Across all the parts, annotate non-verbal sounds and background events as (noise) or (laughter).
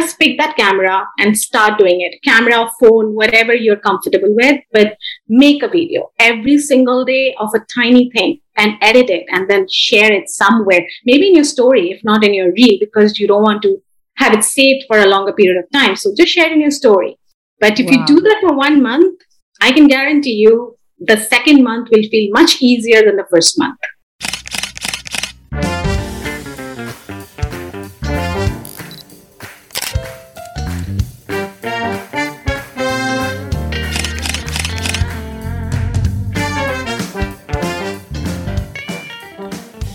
just pick that camera and start doing it. Camera phone whatever you're comfortable with but make a video every single day of a tiny thing and edit it and then share it somewhere. Maybe in your story if not in your reel because you don't want to have it saved for a longer period of time. So just share in your story. But if wow. you do that for one month i can guarantee you the second month will feel much easier than the first month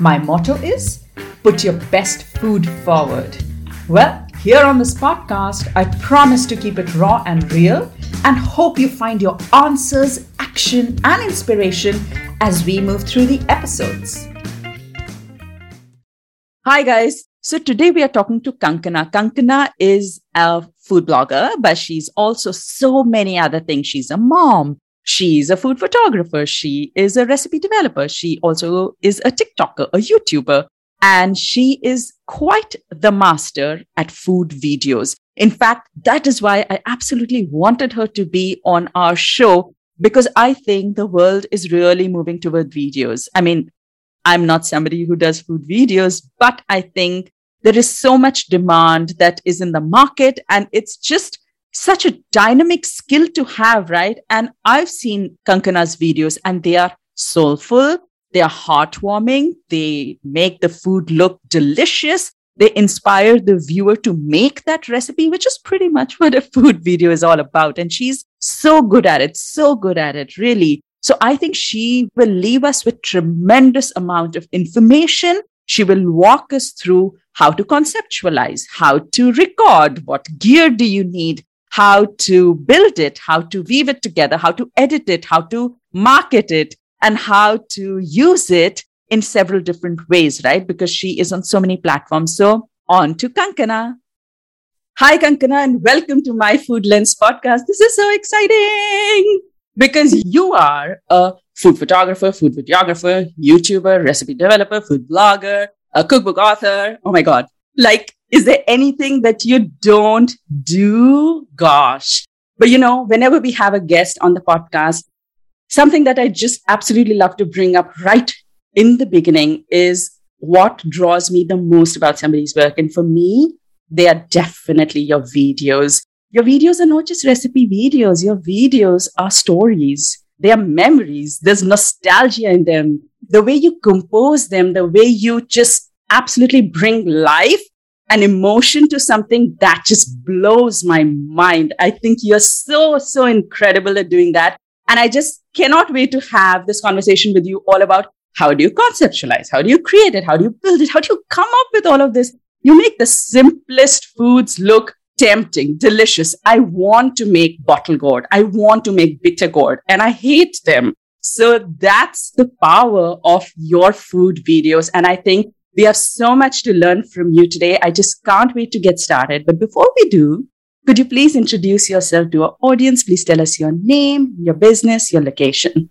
My motto is put your best food forward. Well, here on this podcast, I promise to keep it raw and real and hope you find your answers, action, and inspiration as we move through the episodes. Hi, guys. So today we are talking to Kankana. Kankana is a food blogger, but she's also so many other things. She's a mom. She's a food photographer. She is a recipe developer. She also is a TikToker, a YouTuber, and she is quite the master at food videos. In fact, that is why I absolutely wanted her to be on our show because I think the world is really moving toward videos. I mean, I'm not somebody who does food videos, but I think there is so much demand that is in the market and it's just such a dynamic skill to have, right? And I've seen Kankana's videos and they are soulful, they are heartwarming, they make the food look delicious. They inspire the viewer to make that recipe, which is pretty much what a (laughs) food video is all about. And she's so good at it, so good at it, really. So I think she will leave us with tremendous amount of information. She will walk us through how to conceptualize, how to record, what gear do you need, how to build it, how to weave it together, how to edit it, how to market it, and how to use it in several different ways, right? Because she is on so many platforms. So on to Kankana. Hi, Kankana, and welcome to my Food Lens podcast. This is so exciting because you are a food photographer, food videographer, YouTuber, recipe developer, food blogger, a cookbook author. Oh my God. Like is there anything that you don't do? Gosh. But you know, whenever we have a guest on the podcast, something that I just absolutely love to bring up right in the beginning is what draws me the most about somebody's work. And for me, they are definitely your videos. Your videos are not just recipe videos. Your videos are stories. They are memories. There's nostalgia in them. The way you compose them, the way you just absolutely bring life an emotion to something that just blows my mind. I think you're so, so incredible at doing that. And I just cannot wait to have this conversation with you all about how do you conceptualize? How do you create it? How do you build it? How do you come up with all of this? You make the simplest foods look tempting, delicious. I want to make bottle gourd. I want to make bitter gourd and I hate them. So that's the power of your food videos. And I think we have so much to learn from you today. I just can't wait to get started. But before we do, could you please introduce yourself to our audience? Please tell us your name, your business, your location.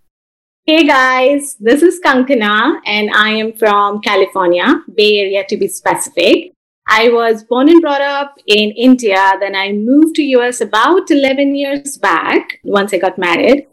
Hey guys, this is Kankana and I am from California, Bay Area to be specific. I was born and brought up in India. Then I moved to US about 11 years back once I got married.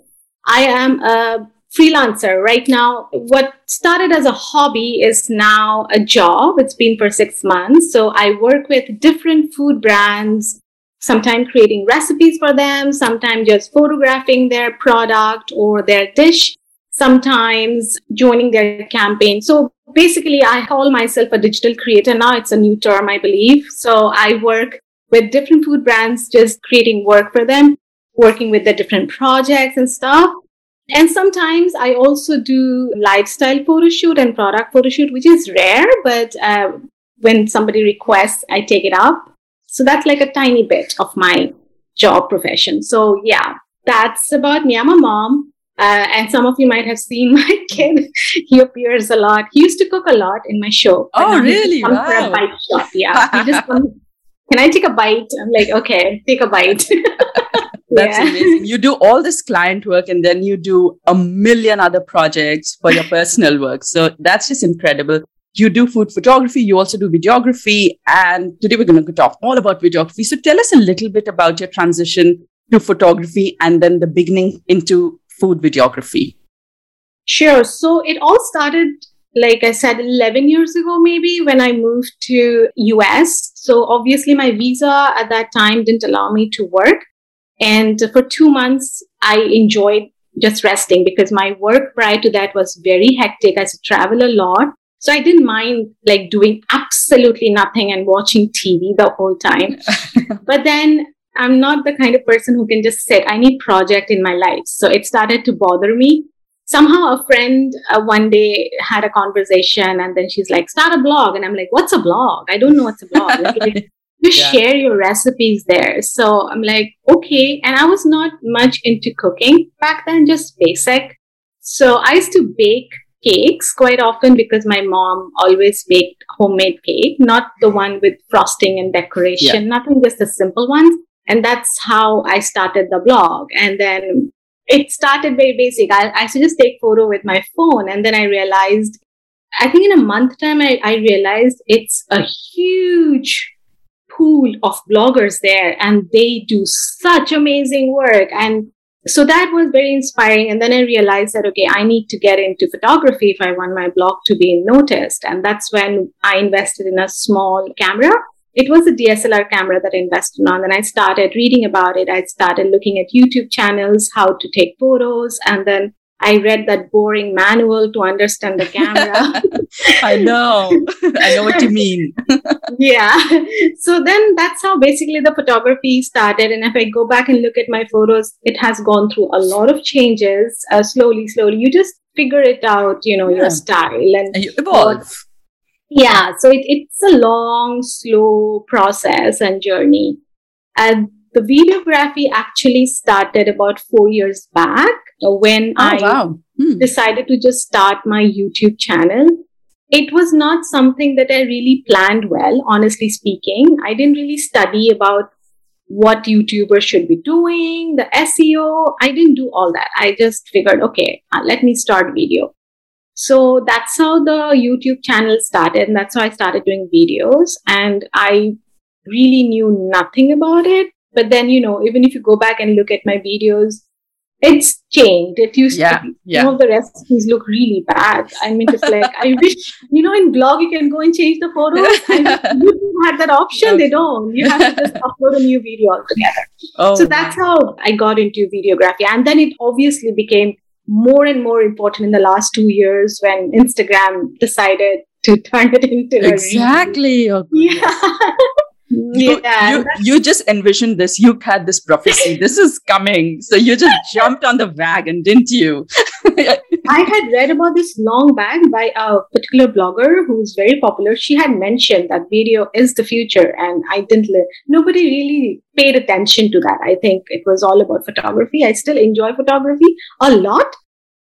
I am a freelancer right now. What started as a hobby is now a job. It's been for six months. So i work with different food brands sometimes creating recipes for them sometimes just photographing their product or their dish sometimes joining their campaign. So basically i call myself a digital creator. Now it's a new term i believe. So i work with different food brands just creating work for them working with the different projects and stuff and sometimes I also do lifestyle photo shoot and product photo shoot, which is rare, but uh, when somebody requests, I take it up. So that's like a tiny bit of my job profession. So yeah, that's about me. I'm a mom. Uh, and some of you might have seen (laughs) my kid. he appears a lot. He used to cook a lot in my show. Oh, really? Wow. For a bite shop. Yeah. (laughs) he just comes, Can I take a bite? I'm like, okay, take a bite. (laughs) That's yeah. amazing. (laughs) You do all this client work and then you do a million other projects for your personal work. So that's just incredible. You do food photography, you also do videography. And today we're going to talk all about videography. So tell us a little bit about your transition to photography and then the beginning into food videography. Sure. So it all started, like I said, 11 years ago, maybe when I moved to US. So obviously my visa at that time didn't allow me to work. And for two months, I enjoyed just resting because my work prior to that was very hectic. I travel a lot. So I didn't mind like doing absolutely nothing and watching TV the whole time. (laughs) but then I'm not the kind of person who can just sit. I need project in my life. So it started to bother me. Somehow a friend uh, one day had a conversation and then she's like, start a blog. And I'm like, what's a blog? I don't know what's a blog. Like, (laughs) just yeah. share your recipes there. So I'm like, okay. And I was not much into cooking back then, just basic. So I used to bake cakes quite often because my mom always baked homemade cake, not the one with frosting and decoration, yeah. nothing, just the simple ones. And that's how I started the blog. And then it started very basic. I, I used to just take photo with my phone. And then I realized, I think in a month time, I, I realized it's a huge pool of bloggers there and they do such amazing work. And so that was very inspiring. And then I realized that, okay, I need to get into photography if I want my blog to be noticed. And that's when I invested in a small camera. It was a DSLR camera that I invested on. And I started reading about it. I started looking at YouTube channels, how to take photos. And then I read that boring manual to understand the camera. (laughs) I know. I know what you (laughs) mean. yeah. So then that's how basically the photography started. And if I go back and look at my photos, it has gone through a lot of changes uh, slowly, slowly. You just figure it out, you know, yeah. your style and, and you evolve. yeah. So it, it's a long, slow process and journey. And the videography actually started about four years back when oh, I wow. hmm. decided to just start my YouTube channel. It was not something that I really planned well, honestly speaking. I didn't really study about what YouTubers should be doing, the SEO. I didn't do all that. I just figured, okay, uh, let me start video. So that's how the YouTube channel started. And that's how I started doing videos. And I really knew nothing about it. But then, you know, even if you go back and look at my videos, it's changed. It used yeah, to be, yeah. some of the recipes look really bad. I mean, it's like, I (laughs) wish, you know, in blog, you can go and change the photos. And (laughs) you had that option. They don't. You have to just upload a new video altogether. Oh, so that's how I got into videography. And then it obviously became more and more important in the last two years when Instagram decided to (laughs) turn it into exactly. Oh, yeah you, yeah, you, you just envisioned this. You had this prophecy. (laughs) this is coming. So you just (laughs) jumped on the wagon, didn't you? (laughs) I had read about this long back by a particular blogger who is very popular. She had mentioned that video is the future, and I didn't. Li- Nobody really paid attention to that. I think it was all about photography. I still enjoy photography a lot,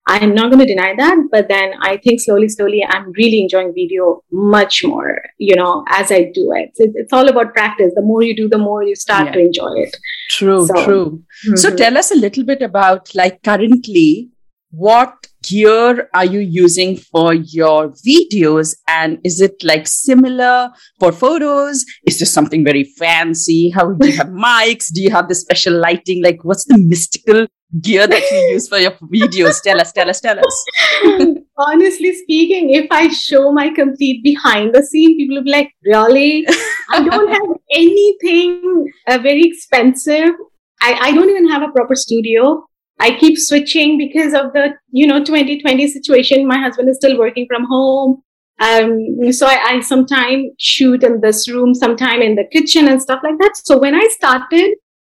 I'm not going to deny that, but then I think slowly, slowly, I'm really enjoying video much more, you know, as I do it. So it's all about practice. The more you do, the more you start yeah. to enjoy it. True, so, true. Mm-hmm. So tell us a little bit about like currently, what gear are you using for your videos? And is it like similar for photos? Is there something very fancy? How do you have (laughs) mics? Do you have the special lighting? Like, what's the mystical gear that you use for your videos? Tell us, tell us, tell us. (laughs) Honestly speaking, if I show my complete behind the scene, people will be like, really? I don't have (laughs) anything uh, very expensive. I, I don't even have a proper studio. I keep switching because of the, you know, 2020 situation. My husband is still working from home. Um, so I, I sometimes shoot in this room, sometime in the kitchen and stuff like that. So when I started,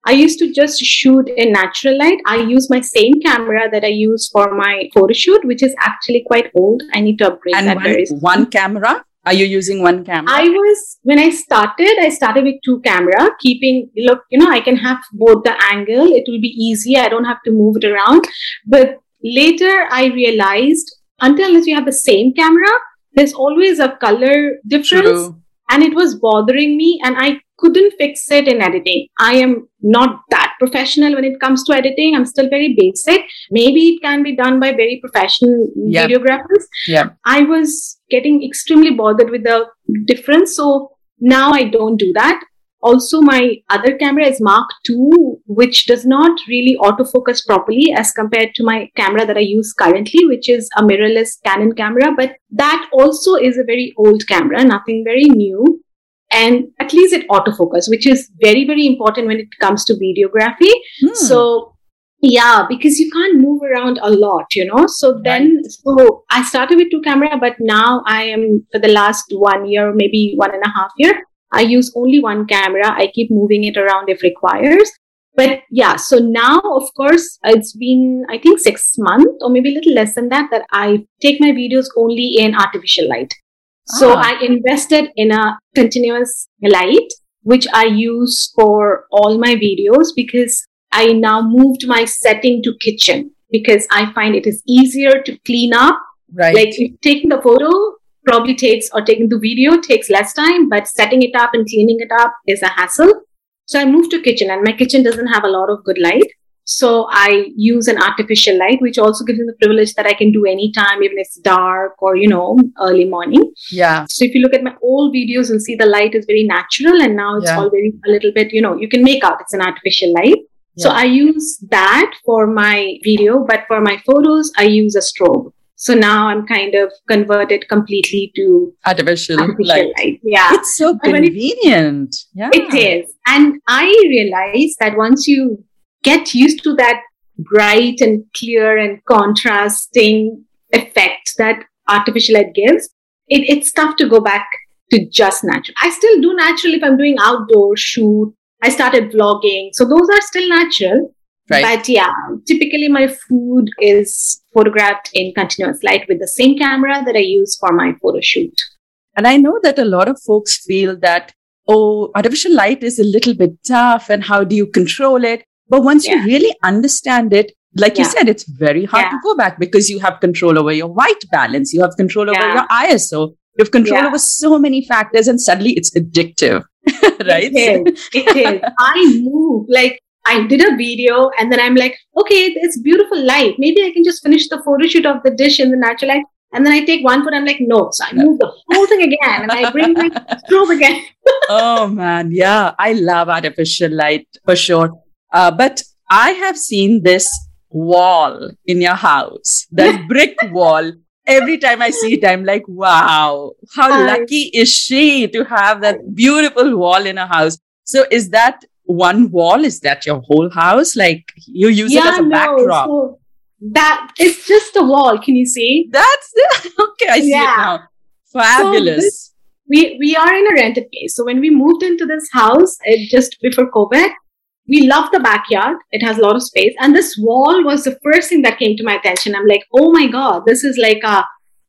I used to just shoot in natural light. I use my same camera that I use for my photo shoot, which is actually quite old. I need to upgrade and that. One, one camera Are you using one camera? I was when I started. I started with two camera, keeping look. You know, I can have both the angle. It will be easy. I don't have to move it around. But later, I realized until unless you have the same camera, there's always a color difference, True. and it was bothering me. And I couldn't fix it in editing. I am not that professional when it comes to editing. I'm still very basic. Maybe it can be done by very professional yep. videographers. Yeah. I was getting extremely bothered with the difference. So now I don't do that. Also, my other camera is Mark II, which does not really autofocus properly as compared to my camera that I use currently, which is a mirrorless Canon camera. But that also is a very old camera, nothing very new and at least it autofocus, which is very, very important when it comes to videography. Hmm. So yeah, because you can't move around a lot, you know. So then, right. so I started with two camera, but now I am for the last one year, maybe one and a half year, I use only one camera. I keep moving it around if requires. But yeah, so now, of course, it's been, I think, six months or maybe a little less than that, that I take my videos only in artificial light. So ah. I invested in a continuous light, which I use for all my videos because I now moved my setting to kitchen because I find it is easier to clean up. Right. Like taking the photo probably takes or taking the video takes less time, but setting it up and cleaning it up is a hassle. So I moved to kitchen and my kitchen doesn't have a lot of good light. So I use an artificial light, which also gives me the privilege that I can do anytime, even if it's dark or, you know, early morning. Yeah. So if you look at my old videos, you'll see the light is very natural and now it's yeah. all very a little bit, you know, you can make out it's an artificial light. Yeah. So I use that for my video, but for my photos, I use a strobe. So now I'm kind of converted completely to artificial, artificial light. light. Yeah. It's so convenient. It, yeah. It is. And I realized that once you get used to that bright and clear and contrasting effect that artificial light gives, it, it's tough to go back to just natural. I still do natural if I'm doing outdoor shoot. I started vlogging. So those are still natural. Right. But yeah, typically my food is photographed in continuous light with the same camera that I use for my photo shoot. And I know that a lot of folks feel that, oh, artificial light is a little bit tough and how do you control it? But once yeah. you really understand it, like yeah. you said, it's very hard to go back because you have control over your white balance, you have control over your ISO, you have control over so many factors, and suddenly it's addictive, (laughs) right? It is. It is. (laughs) I move like I did a video, and then I'm like, okay, it's beautiful light. Maybe I can just finish the photo shoot of the dish in the natural light. And then I take one foot, I'm like, no. So I move the whole thing again and I bring my (laughs) strobe again. oh man. Yeah. I love artificial light for sure. Uh, but I have seen this wall in your house, that (laughs) brick wall. Every time I see it, I'm like, wow, how lucky is she to have that beautiful wall in a house? So is that one wall? Is that your whole house? Like you use yeah, it as a no, backdrop? So that it's just a wall. Can you see? That's the, (laughs) okay. I see yeah. it now. Fabulous. So this, we we are in a rented place. So when we moved into this house, it just before COVID, we love the backyard. It has a lot of space. And this wall was the first thing that came to my attention. I'm like, oh my God, this is like a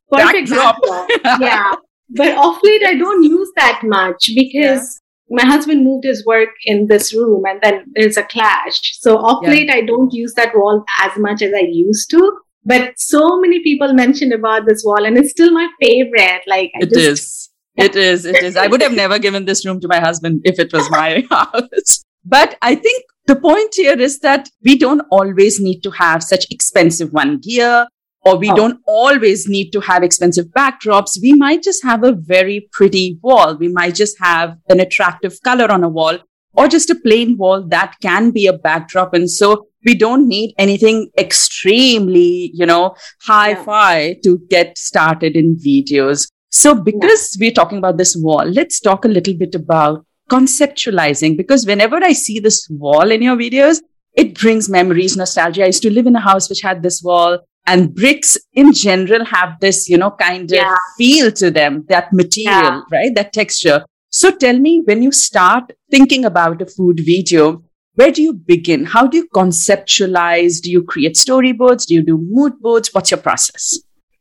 perfect backdrop. (laughs) yeah. But off late, I don't use that much because yeah. my husband moved his work in this room and then there's a clash. So off yeah. late, I don't use that wall as much as I used to. But so many people mentioned about this wall and it's still my favorite. Like, I it just, is. It is. It is. I would have never given this room to my husband if it was my (laughs) house. But I think the point here is that we don't always need to have such expensive one gear or we oh. don't always need to have expensive backdrops. We might just have a very pretty wall. We might just have an attractive color on a wall or just a plain wall that can be a backdrop. And so we don't need anything extremely, you know, hi-fi yeah. to get started in videos. So because yeah. we're talking about this wall, let's talk a little bit about conceptualizing because whenever I see this wall in your videos, it brings memories, nostalgia. I used to live in a house which had this wall and bricks in general have this, you know, kind of yeah. feel to them, that material, yeah. right? That texture. So tell me when you start thinking about a food video, where do you begin? How do you conceptualize? Do you create storyboards? Do you do mood boards? What's your process?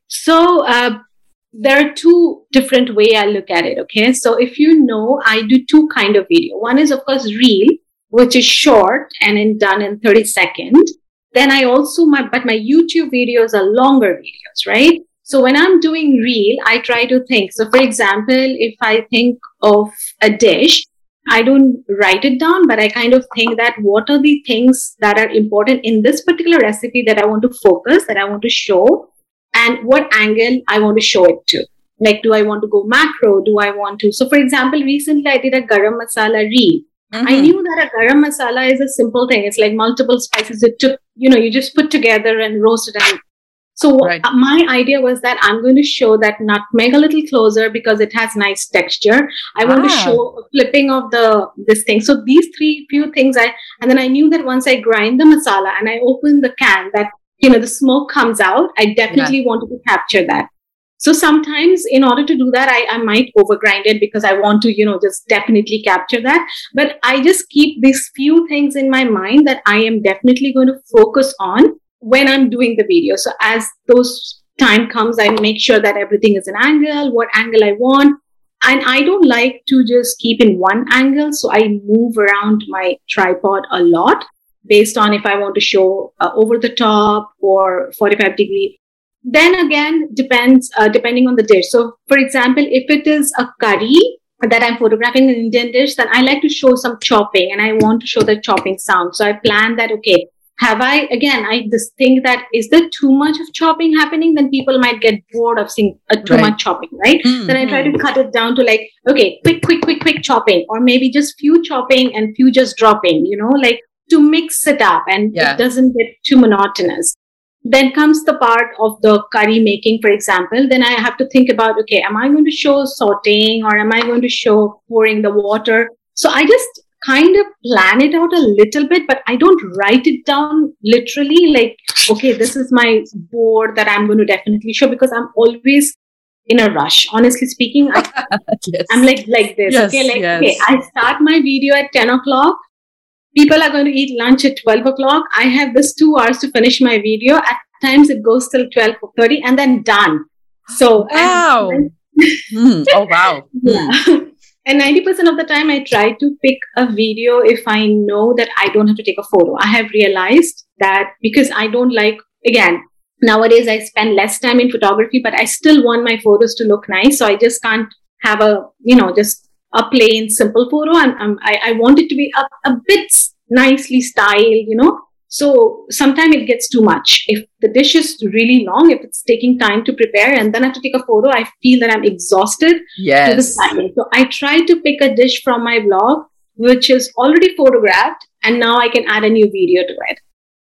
So, uh, there are two different way I look at it. Okay. So if you know, I do two kind of video. One is of course reel, which is short and in, done in 30 seconds. Then I also my, but my YouTube videos are longer videos, right? So when I'm doing reel, I try to think. So for example, if I think of a dish, I don't write it down, but I kind of think that what are the things that are important in this particular recipe that I want to focus, that I want to show, and what angle I want to show it to. Like, do I want to go macro? Do I want to? So, for example, recently I did a garam masala reel. Mm-hmm. I knew that a garam masala is a simple thing. It's like multiple spices. It took, you know, you just put together and roast it and so right. my idea was that I'm going to show that nutmeg a little closer because it has nice texture. I want to ah. show a flipping of the this thing. So these three few things I and then I knew that once I grind the masala and I open the can that you know the smoke comes out. I definitely yeah. wanted to capture that. So sometimes in order to do that, I, I might overgrind it because I want to, you know, just definitely capture that. But I just keep these few things in my mind that I am definitely going to focus on when I'm doing the video. So as those time comes, I make sure that everything is an angle, what angle I want. And I don't like to just keep in one angle. So I move around my tripod a lot based on if I want to show uh, over the top or 45 degree. Then again, depends, uh, depending on the dish. So for example, if it is a curry, that I'm photographing an Indian dish, then I like to show some chopping and I want to show the chopping sound. So I plan that, okay, have I again? I just think that is there too much of chopping happening? Then people might get bored of seeing uh, too right. much chopping, right? Mm-hmm. Then I try to hmm. cut it down to like okay, quick, quick, quick, quick chopping, or maybe just few chopping and few just dropping. You know, like to mix it up and yeah. it doesn't get too monotonous. Then comes the part of the curry making, for example. Then I have to think about okay, am I going to show sauteing or am I going to show pouring the water? So I just kind of plan it out a little bit, but I don't write it down literally like, okay, this is my board that I'm going to definitely show because I'm always in a rush. Honestly speaking, I, (laughs) am like like this. Yes, okay, like yes. okay, I start my video at 10 o'clock. People are going to eat lunch at 12 o'clock. I have this two hours to finish my video. At times it goes till 12 30 and then done. So wow. (laughs) mm, oh wow. Yeah. Mm. And 90% of the time, I try to pick a video if I know that I don't have to take a photo. I have realized that because I don't like, again, nowadays I spend less time in photography, but I still want my photos to look nice. So I just can't have a, you know, just a plain simple photo. And um, I, I want it to be a, a bit nicely styled, you know, so sometimes it gets too much. If the dish is really long, if it's taking time to prepare and then I have to take a photo, I feel that I'm exhausted. Yes. So I try to pick a dish from my blog, which is already photographed, and now I can add a new video to it.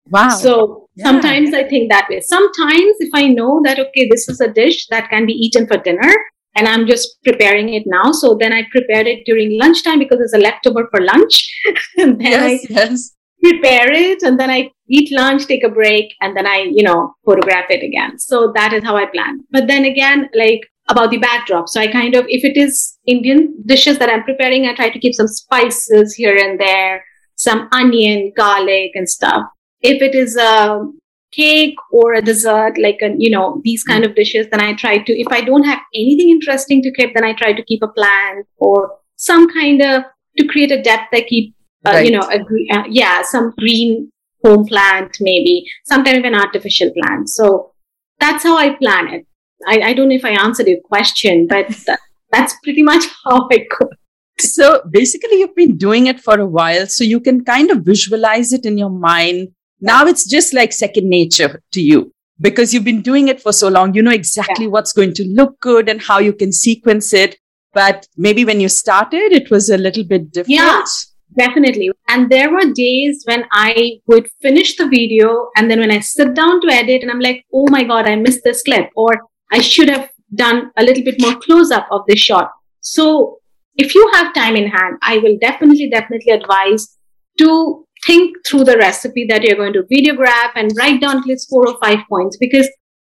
Wow. So yeah. sometimes I think that way. Sometimes if I know that, okay, this is a dish that can be eaten for dinner, and I'm just preparing it now. So then I prepared it during lunchtime because it's a leftover for lunch. (laughs) and then yes, I yes prepare it and then I eat lunch, take a break, and then I, you know, photograph it again. So that is how I plan. But then again, like about the backdrop. So I kind of, if it is Indian dishes that I'm preparing, I try to keep some spices here and there, some onion, garlic, and stuff. If it is a cake or a dessert, like a, you know, these kind of dishes, then I try to, if I don't have anything interesting to keep, then I try to keep a plant or some kind of to create a depth. I keep uh, right. you know, a, uh, yeah, some green home plant, maybe sometimes an artificial plant. So that's how I plan it. I, I don't know if I answered your question, but (laughs) that, that's pretty much (laughs) how I cook. So basically, you've been doing it for a while, so you can kind of visualize it in your mind. Now it's just like second nature to you because you've been doing it for so long. You know exactly yeah. what's going to look good and how you can sequence it. But maybe when you started, it was a little bit different. Yeah. Definitely. And there were days when I would finish the video and then when I sit down to edit and I'm like, oh my God, I missed this clip or I should have done a little bit more close up of this shot. So if you have time in hand, I will definitely, definitely advise to think through the recipe that you're going to videograph and write down at least four or five points because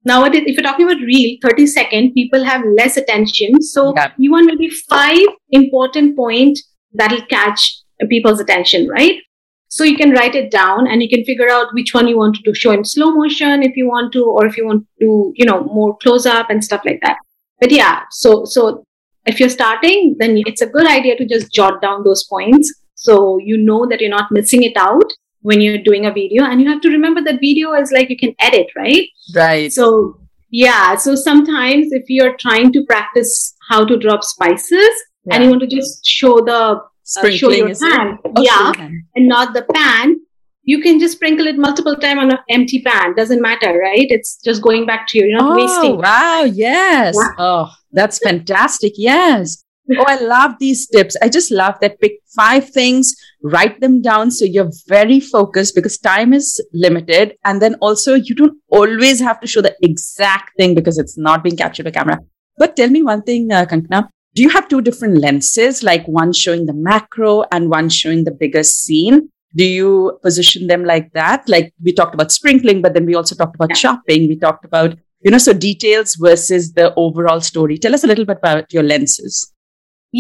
nowadays, if you're talking about reel 30 second, people have less attention. So yeah. you want maybe five important points that'll catch people's attention, right? So you can write it down and you can figure out which one you want to show in slow motion if you want to, or if you want to, you know, more close up and stuff like that. but yeah, so so if you're starting, then it's a good idea to just jot down those points so you know that you're not missing it out when you're doing a video. And you have to remember that video is like you can edit, right? Right. So yeah. So sometimes if you're trying to practice how to drop spices yeah. and you want to just show the uh, show your pan, oh, yeah, and not the pan, you can just sprinkle it multiple times on an empty pan. Doesn't matter, right? It's just going back to you. You're not oh, wasting. Wow. Yes. Oh, that's fantastic. Yes. Oh, I love these tips. I just love that. Pick five things, write them down so you're very focused because time is limited. And then also, you don't always have to show the exact thing because it's not being captured by camera. But tell me one thing, uh, Kankana. Do you have two different lenses, like one showing the macro and one showing the bigger scene? do you position them like that like we talked about sprinkling but then we also talked about yeah. chopping we talked about you know so details versus the overall story tell us a little bit about your lenses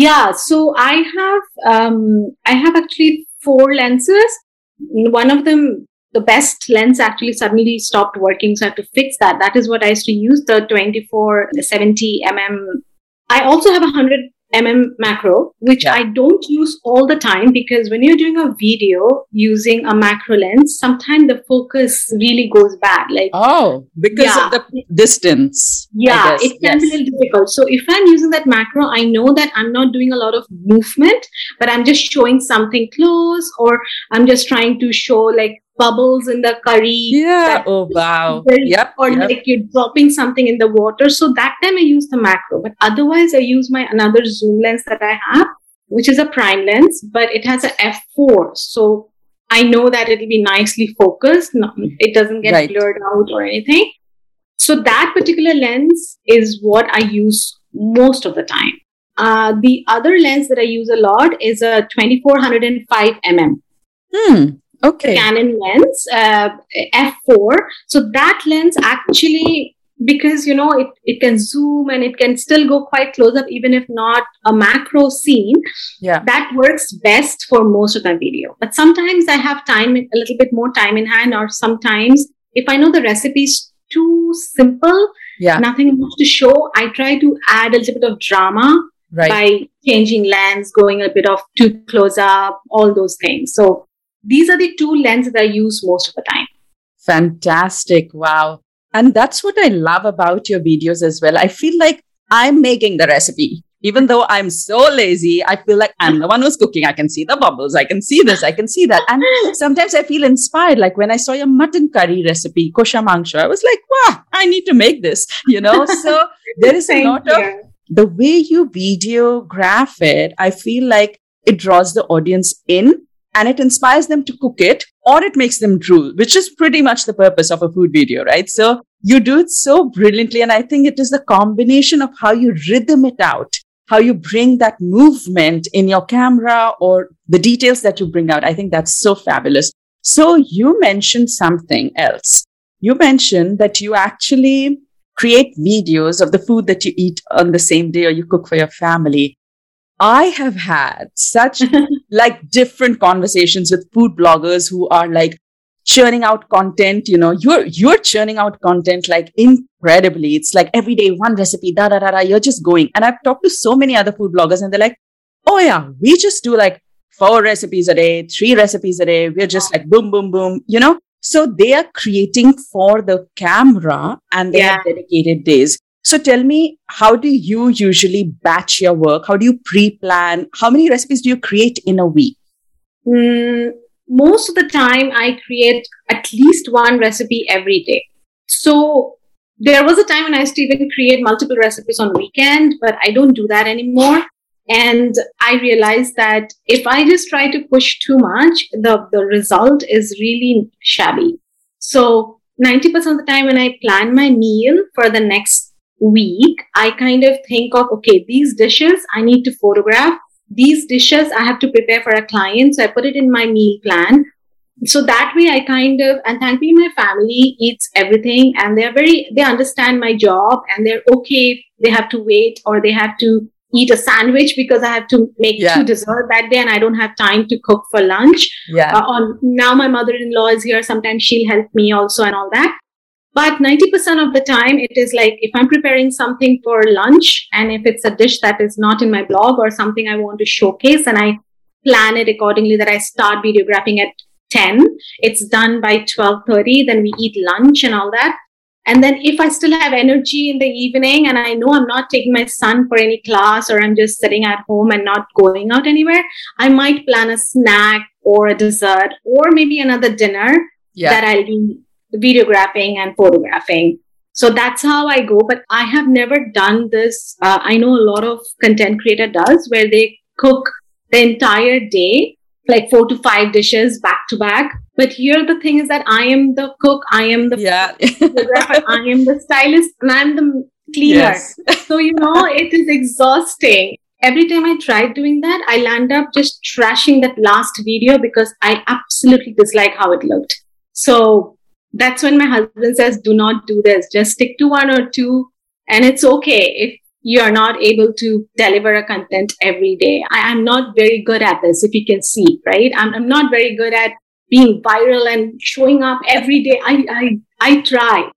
yeah so i have um, i have actually four lenses. One of them the best lens actually suddenly stopped working so i have to fix that. That is what i used to use the 24 70 mm i also have a 100 mm macro, which yeah. I don't use all the time because when you're doing a video using a macro lens, sometimes the focus really goes bad. Like oh, because yeah. of the distance. Yeah, it can yes. be a little difficult. So if I'm using that macro, I know that I'm not doing a lot of movement, but I'm just showing something close, or I'm just trying to show like bubbles in the curry. Yeah. Oh wow. Yep. Or yep. like you're dropping something in the water. So that time I use the macro, but otherwise I use my another zoom lens that I have, which is a prime lens, but it has a f4. So I know that it'll be nicely focused. It doesn't get right. blurred out or anything. So that particular lens is what I use most of the time. Uh, the other lens that I use a lot is a 2405 mm. Hmm okay. Canon lens, uh, f4. So that lens actually, because you know it, it can zoom and it can still go quite close up, even if not a macro scene. Yeah, that works best for most of my video. But sometimes I have time, a little bit more time in hand, or sometimes if I know the recipe is too simple, yeah, nothing much to show, I try to add a little bit of drama. Right. by changing lens, going a bit of too close up, all those things. So these are the two lenses that I use most of the time. Fantastic. Wow. And that's what I love about your videos as well. I feel like I'm making the recipe. Even though I'm so lazy, I feel like I'm the one who's cooking. I can see the bubbles. I can see this. I can see that. And sometimes I feel inspired. Like when I saw your mutton curry recipe, kosha mangsho, I was like, wow, I need to make this, you know? (laughs) So there is a lot of the way you videograph it. I feel like it draws the audience in and it inspires them to cook it or it makes them drool, which is pretty much the purpose of a food video, right? So you do it so brilliantly. And I think it is the combination of how you rhythm it out, how you bring that movement in your camera or the details that you bring out. I think that's so fabulous. So you mentioned something else. You mentioned that you actually create videos of the food that you eat on the same day or you cook for your family. I have had such (laughs) like different conversations with food bloggers who are like churning out content. You know, you're you're churning out content like incredibly. It's like every day one recipe, da da da da. You're just going. And I've talked to so many other food bloggers, and they're like, "Oh yeah, we just do like four recipes a day, three recipes a day. We're just like boom, boom, boom. You know." So they are creating for the camera and they yeah. have dedicated days. So tell me, how do you usually batch your work? How do you pre-plan? How many recipes do you create in a week? Mm, most of the time, I create at least one recipe every day. So there was a time when I used to even create multiple recipes on weekend, but I don't do that anymore. And I realized that if I just try to push too much, the, the result is really shabby. So 90% of the time when I plan my meal for the next week, I kind of think of, okay, these dishes I need to photograph. These dishes I have to prepare for a client. So I put it in my meal plan. So that way I kind of, and thankfully my family eats everything and they're very, they understand my job and they're okay. They have to wait or they have to eat a sandwich because I have to make yeah. two dessert that day and I don't have time to cook for lunch. Yeah. Uh, on now my mother-in-law is here. Sometimes she'll help me also and all that. But 90% of the time, it is like if I'm preparing something for lunch and if it's a dish that is not in my blog or something I want to showcase and I plan it accordingly that I start videographing at 10, it's done by 12.30, then we eat lunch and all that. And then if I still have energy in the evening and I know I'm not taking my son for any class or I'm just sitting at home and not going out anywhere, I might plan a snack or a dessert or maybe another dinner yeah. that I'll be videographing and photographing. So that's how I go. But I have never done this. Uh, I know a lot of content creator does where they cook the entire day, like four to five dishes back to back. But here the thing is that I am the cook, I am the yeah. I am the stylist, and I'm the cleaner. Yes. so you know it is exhausting. Every time I try doing that, I land up just trashing that last video because I absolutely dislike how it looked. So that's when my husband says, do not do this. Just stick to one or two. And it's okay if you are not able to deliver a content every day. I, am not very good at this, if you can see, right? I'm, I'm not very good at being viral and showing up every day. I, I, I try.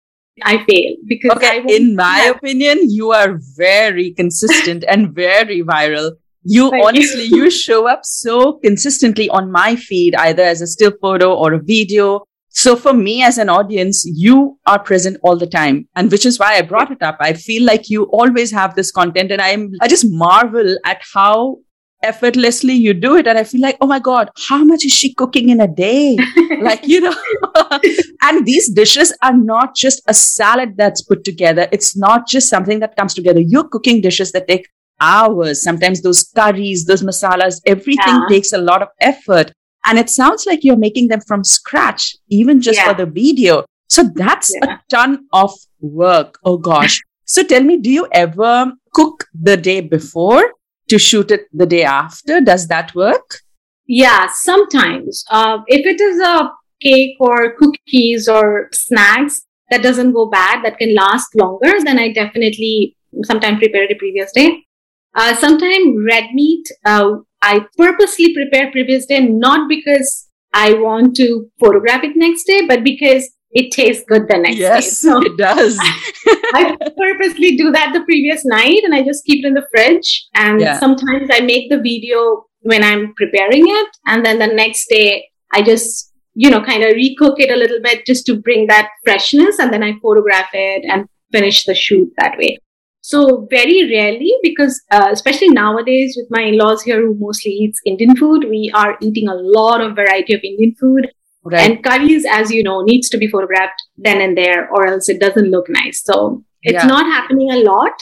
I fail because okay, in my have- opinion, you are very consistent and very viral. You Thank honestly, you. you show up so consistently on my feed, either as a still photo or a video so for me as an audience, you are present all the time. And which is why I brought it up. I feel like you always have this content and I'm, I just marvel at how effortlessly you do it. And I feel like, oh my God, how much is she cooking in a day? (laughs) like, you know, (laughs) and these dishes are not just a salad that's put together. It's not just something that comes together. You're cooking dishes that take hours. Sometimes those curries, those masalas, everything yeah. takes a lot of effort. And it sounds like you're making them from scratch, even just yeah. for the video. So that's yeah. a ton of work. Oh gosh. so tell me, do you ever cook the day before to shoot it the day after? Does that work? Yeah, sometimes. Uh, if it is a cake or cookies or snacks that doesn't go bad, that can last longer, then I definitely sometimes prepare it the previous day. Uh, sometimes red meat, uh, I purposely prepare previous day, not because I want to photograph it next day, but because it tastes good the next yes, day. Yes, so it does. (laughs) I purposely do that the previous night and I just keep it in the fridge. And yeah. sometimes I make the video when I'm preparing it. And then the next day, I just, you know, kind of recook it a little bit just to bring that freshness. And then I photograph it and finish the shoot that way. So very rarely, because uh, especially nowadays with my in-laws here who mostly eats Indian food, we are eating a lot of variety of Indian food. Right. And curries, as you know, needs to be photographed then and there, or else it doesn't look nice. So it's yeah. not happening a lot.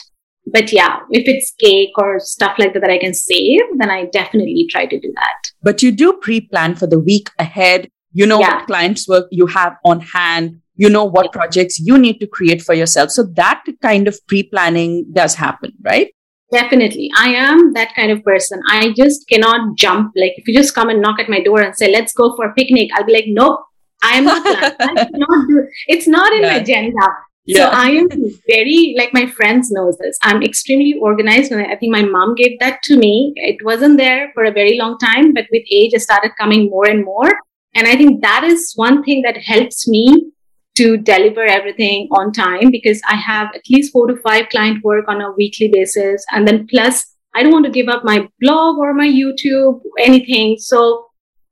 But yeah, if it's cake or stuff like that that I can save, then I definitely try to do that. But you do pre-plan for the week ahead. You know yeah. what clients' work you have on hand you know what projects you need to create for yourself so that kind of pre-planning does happen right definitely i am that kind of person i just cannot jump like if you just come and knock at my door and say let's go for a picnic i'll be like nope i am not I (laughs) cannot do it's not in yeah. my agenda yeah. So I am very like my friends knows this. I'm extremely organized, and I think my mom gave that to me. It wasn't there for a very long time, but with age, it started coming more and more. And I think that is one thing that helps me to deliver everything on time because I have at least four to five client work on a weekly basis. And then plus, I don't want to give up my blog or my YouTube, anything. So,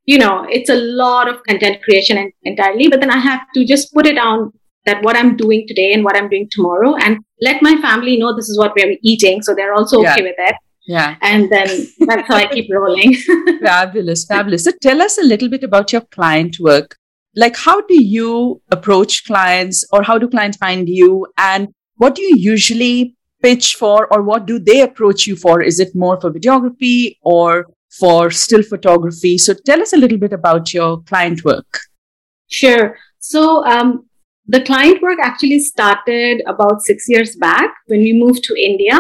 you know, it's a lot of content creation entirely, but then I have to just put it on that what I'm doing today and what I'm doing tomorrow and let my family know this is what we're eating. So they're also okay with it. Yeah. And then that's how I keep rolling. (laughs) fabulous, fabulous. So tell us a little bit about your client work like how do you approach clients or how do clients find you? And what do you usually pitch for or what do they approach you for? Is it more for videography or for still photography? So tell us a little bit about your client work. Sure. So um, the client work actually started about six years back when we moved to india.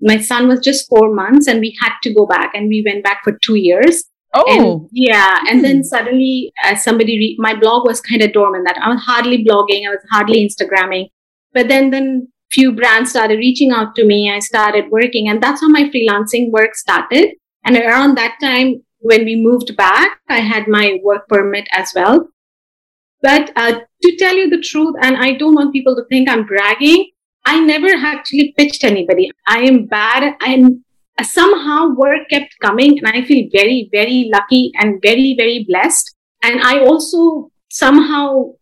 My son was just four months and we had to go back and we went back for two years Oh, and, yeah. And hmm. then suddenly, as somebody, re- my blog was kind of dormant. That I was hardly blogging, I was hardly Instagramming. But then, then few brands started reaching out to me. I started working, and that's how my freelancing work started. And around that time, when we moved back, I had my work permit as well. But uh, to tell you the truth, and I don't want people to think I'm bragging, I never actually pitched anybody. I am bad. I'm somehow work kept coming, and I feel very, very lucky and very, very blessed. And I also somehow,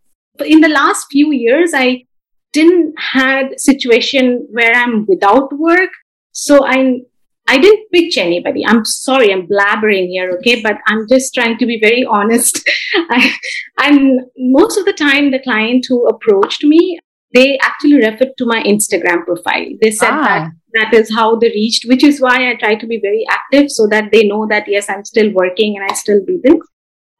in the last few years, I didn't had situation where I'm without work. So I I didn't pitch anybody. I'm sorry, I'm blabbering here, okay? But I'm just trying to be very honest. (laughs) I, am most of the time the client who approached me, they actually referred to my Instagram profile. They said ah. that that is how they reached, which is why I try to be very active so that they know that yes, I'm still working and I still do this.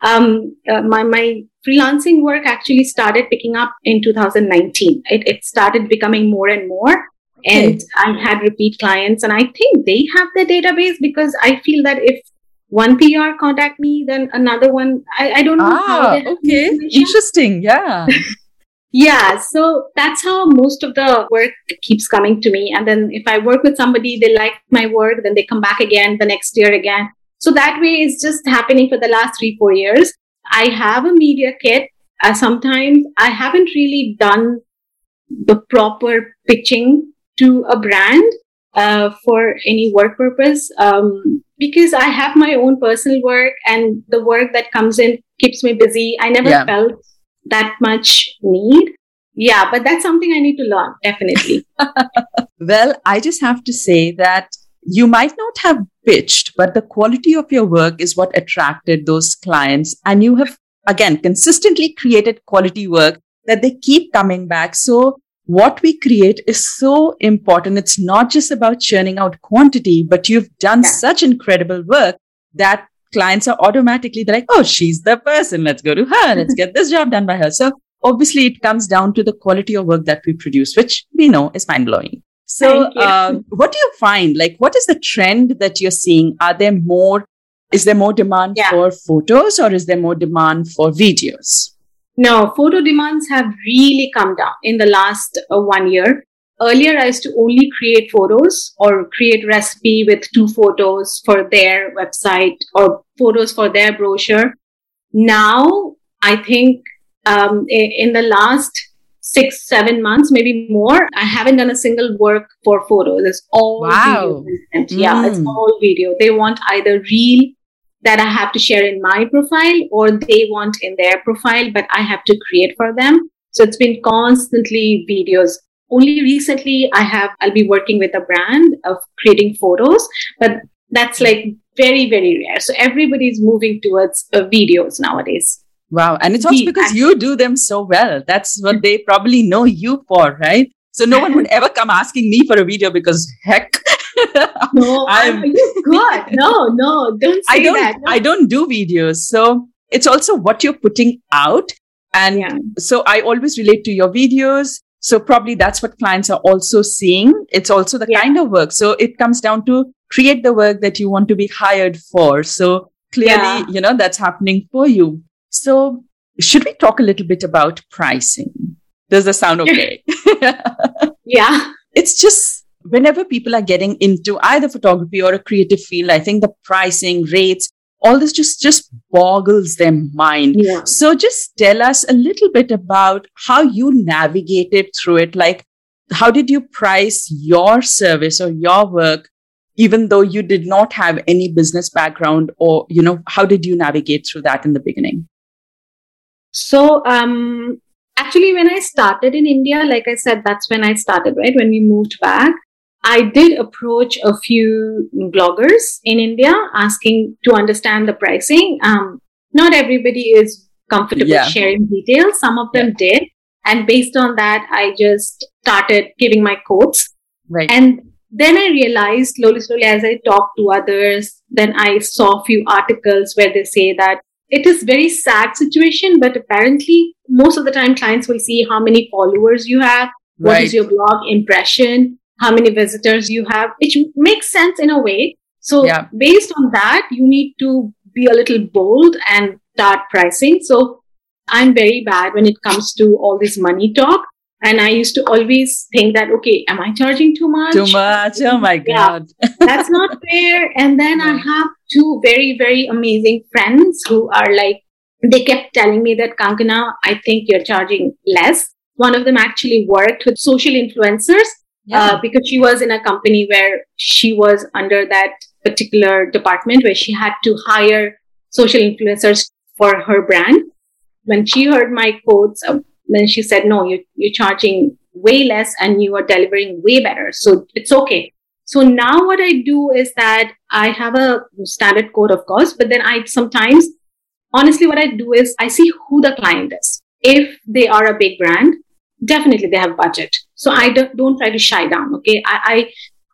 Um, uh, my my freelancing work actually started picking up in 2019. It, it started becoming more and more and I had repeat clients, and I think they have the database because I feel that if one PR contact me, then another one. I, I don't know. Ah, okay, interesting. Yeah. (laughs) yeah, so that's how most of the work keeps coming to me. And then if I work with somebody, they like my work, then they come back again the next year again. So that way it's just happening for the last three, four years. I have a media kit. Uh, sometimes I haven't really done the proper pitching to a brand uh, for any work purpose um, because I have my own personal work and the work that comes in keeps me busy. I never yeah. felt that much need. Yeah, but that's something I need to learn, definitely. (laughs) well, I just have to say that you might not have pitched, but the quality of your work is what attracted those clients. And you have, again, consistently created quality work that they keep coming back. So what we create is so important. It's not just about churning out quantity, but you've done yeah. such incredible work that clients are automatically they're like, oh, she's the person. Let's go to her. Let's get this job done by her. So obviously it comes down to the quality of work that we produce, which we know is mind blowing. So, um, what do you find? Like, what is the trend that you're seeing? Are there more? Is there more demand yeah. for photos or is there more demand for videos? No, photo demands have really come down in the last uh, one year. Earlier, I used to only create photos or create recipe with two photos for their website or photos for their brochure. Now, I think um, in the last six, seven months, maybe more, I haven't done a single work for photos. It's all wow. video. Mm. Yeah, it's mm. all video. They want either reel that I have to share in my profile or they want in their profile, but I have to create for them. So it's been constantly videos. Only recently I have, I'll be working with a brand of creating photos, but that's like very, very rare. So everybody's moving towards uh, videos nowadays. Wow. And it's also because you do them so well. That's what they probably know you for, right? So no one would (laughs) ever come asking me for a video because heck, (laughs) no, (laughs) I'm good. No, no, don't I don't, that. No. I don't do videos. So it's also what you're putting out. And yeah. so I always relate to your videos. So probably that's what clients are also seeing. It's also the yeah. kind of work. So it comes down to create the work that you want to be hired for. So clearly, yeah. you know, that's happening for you. So should we talk a little bit about pricing? Does that sound okay? (laughs) (laughs) yeah. It's just whenever people are getting into either photography or a creative field, I think the pricing rates, all this just, just boggles their mind. Yeah. So just tell us a little bit about how you navigated through it. Like, how did you price your service or your work, even though you did not have any business background or, you know, how did you navigate through that in the beginning? So, um, actually, when I started in India, like I said, that's when I started, right? When we moved back, I did approach a few bloggers in India asking to understand the pricing. Um, not everybody is comfortable yeah. sharing details. Some of them yeah. did. And based on that, I just started giving my quotes. Right. And then I realized slowly, slowly as I talked to others, then I saw a few articles where they say that it is very sad situation, but apparently most of the time clients will see how many followers you have, right. what is your blog impression, how many visitors you have, which makes sense in a way. So yeah. based on that, you need to be a little bold and start pricing. So I'm very bad when it comes to all this money talk. And I used to always think that, okay, am I charging too much? Too much. Oh my God. Yeah, (laughs) that's not fair. And then I have two very, very amazing friends who are like they kept telling me that Kankana, I think you're charging less. One of them actually worked with social influencers yeah. uh, because she was in a company where she was under that particular department where she had to hire social influencers for her brand. When she heard my quotes, uh, then she said, "No, you, you're charging way less and you are delivering way better, so it's okay." So now what I do is that I have a standard code, of course, but then I sometimes, honestly, what I do is I see who the client is. If they are a big brand, definitely they have budget. So I don't, don't try to shy down. Okay. I,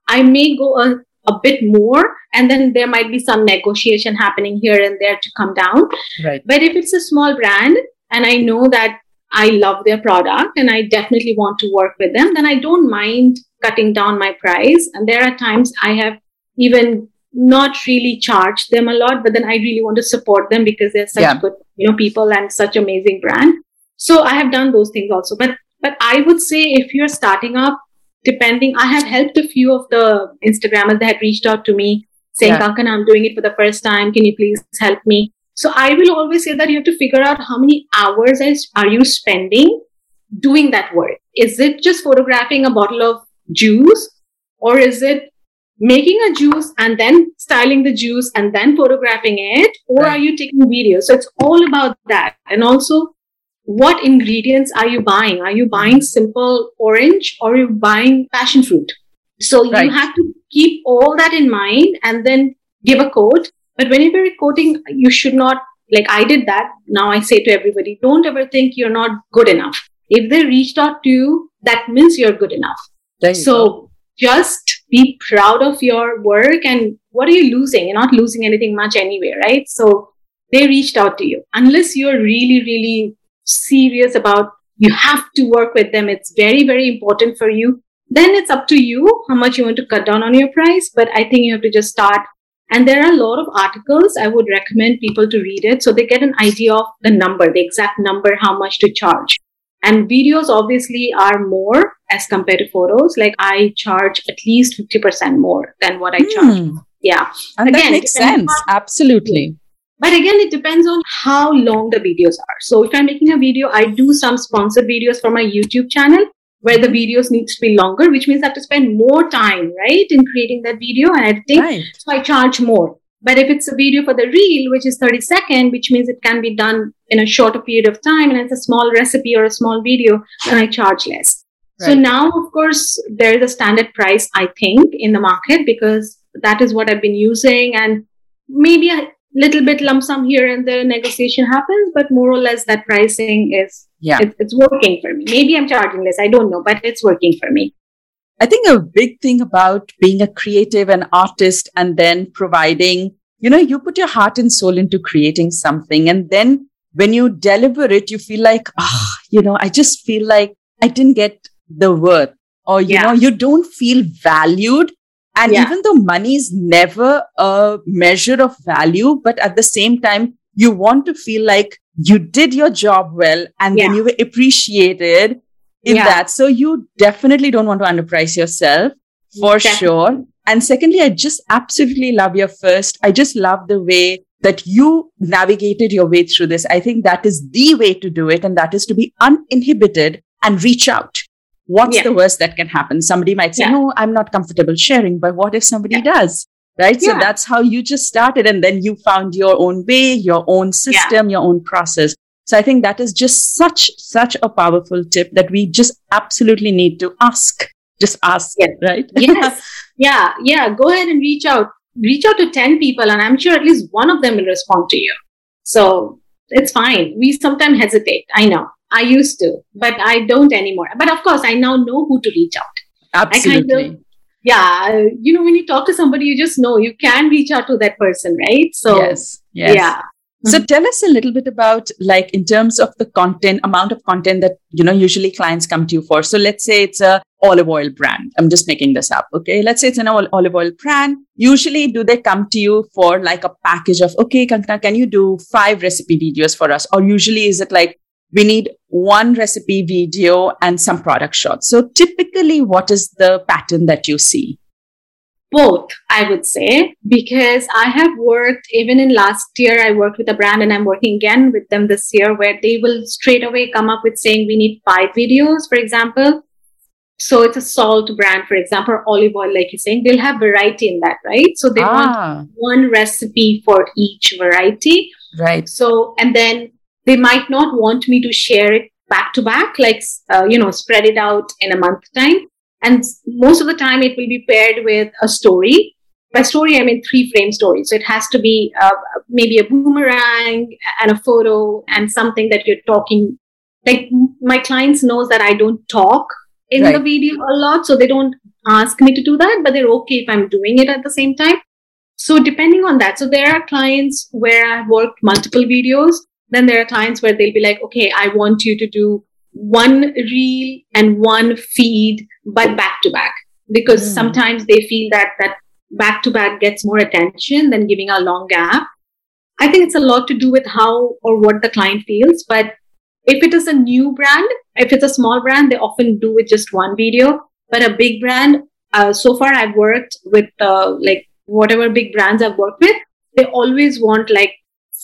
I, I may go a, a bit more and then there might be some negotiation happening here and there to come down. Right. But if it's a small brand and I know that I love their product and I definitely want to work with them, then I don't mind cutting down my price. And there are times I have even not really charged them a lot, but then I really want to support them because they're such yeah. good, you know, people and such amazing brand. So I have done those things also. But but I would say if you're starting up, depending, I have helped a few of the Instagrammers that had reached out to me saying, yeah. Kankan, I'm doing it for the first time. Can you please help me? So I will always say that you have to figure out how many hours are you spending doing that work. Is it just photographing a bottle of juice or is it making a juice and then styling the juice and then photographing it or right. are you taking videos so it's all about that and also what ingredients are you buying are you buying simple orange or are you buying passion fruit so right. you have to keep all that in mind and then give a quote but whenever you're quoting you should not like i did that now i say to everybody don't ever think you're not good enough if they reached out to you that means you're good enough so go. just be proud of your work and what are you losing? You're not losing anything much anyway, right? So they reached out to you. Unless you're really, really serious about you have to work with them, it's very, very important for you. Then it's up to you how much you want to cut down on your price. But I think you have to just start. And there are a lot of articles I would recommend people to read it so they get an idea of the number, the exact number, how much to charge. And videos obviously are more as compared to photos. Like I charge at least 50% more than what I mm. charge. Yeah. And again, that makes sense. On, Absolutely. But again, it depends on how long the videos are. So if I'm making a video, I do some sponsored videos for my YouTube channel where the videos needs to be longer, which means I have to spend more time, right, in creating that video and editing. Right. So I charge more. But if it's a video for the reel, which is 30 second, which means it can be done in a shorter period of time and it's a small recipe or a small video, then I charge less. Right. So now, of course, there is a standard price, I think, in the market because that is what I've been using. And maybe a little bit lump sum here and there negotiation happens, but more or less that pricing is, yeah, it, it's working for me. Maybe I'm charging less. I don't know, but it's working for me. I think a big thing about being a creative and artist and then providing, you know, you put your heart and soul into creating something. And then when you deliver it, you feel like, ah, oh, you know, I just feel like I didn't get the worth or, you yeah. know, you don't feel valued. And yeah. even though money is never a measure of value, but at the same time, you want to feel like you did your job well and yeah. then you were appreciated in yeah. that. So you definitely don't want to underprice yourself for definitely. sure. And secondly, I just absolutely love your first. I just love the way that you navigated your way through this. I think that is the way to do it. And that is to be uninhibited and reach out. What's yeah. the worst that can happen? Somebody might say, yeah. no, I'm not comfortable sharing, but what if somebody does? Right. So that's how you just started. And then you found your own way, your own system, your own process. So I think that is just such, such a powerful tip that we just absolutely need to ask. Just ask, yes. right? (laughs) yes. Yeah. Yeah. Go ahead and reach out. Reach out to 10 people, and I'm sure at least one of them will respond to you. So it's fine. We sometimes hesitate. I know. I used to, but I don't anymore. But of course, I now know who to reach out. Absolutely. Kind of, yeah. You know, when you talk to somebody, you just know you can reach out to that person, right? So, yes. Yes. Yeah. So tell us a little bit about like in terms of the content, amount of content that, you know, usually clients come to you for. So let's say it's a olive oil brand. I'm just making this up. Okay. Let's say it's an olive oil brand. Usually do they come to you for like a package of, okay, Kankana, can you do five recipe videos for us? Or usually is it like, we need one recipe video and some product shots. So typically what is the pattern that you see? both i would say because i have worked even in last year i worked with a brand and i'm working again with them this year where they will straight away come up with saying we need five videos for example so it's a salt brand for example olive oil like you're saying they'll have variety in that right so they ah. want one recipe for each variety right so and then they might not want me to share it back to back like uh, you know spread it out in a month time and most of the time, it will be paired with a story. By story, I mean three frame story. So it has to be uh, maybe a boomerang and a photo and something that you're talking. Like my clients knows that I don't talk in right. the video a lot, so they don't ask me to do that, but they're okay if I'm doing it at the same time. So depending on that, so there are clients where I've worked multiple videos. Then there are clients where they'll be like, okay, I want you to do one reel and one feed, but back to back, because mm. sometimes they feel that that back to back gets more attention than giving a long gap. I think it's a lot to do with how or what the client feels. But if it is a new brand, if it's a small brand, they often do with just one video. But a big brand, uh, so far I've worked with uh, like whatever big brands I've worked with, they always want like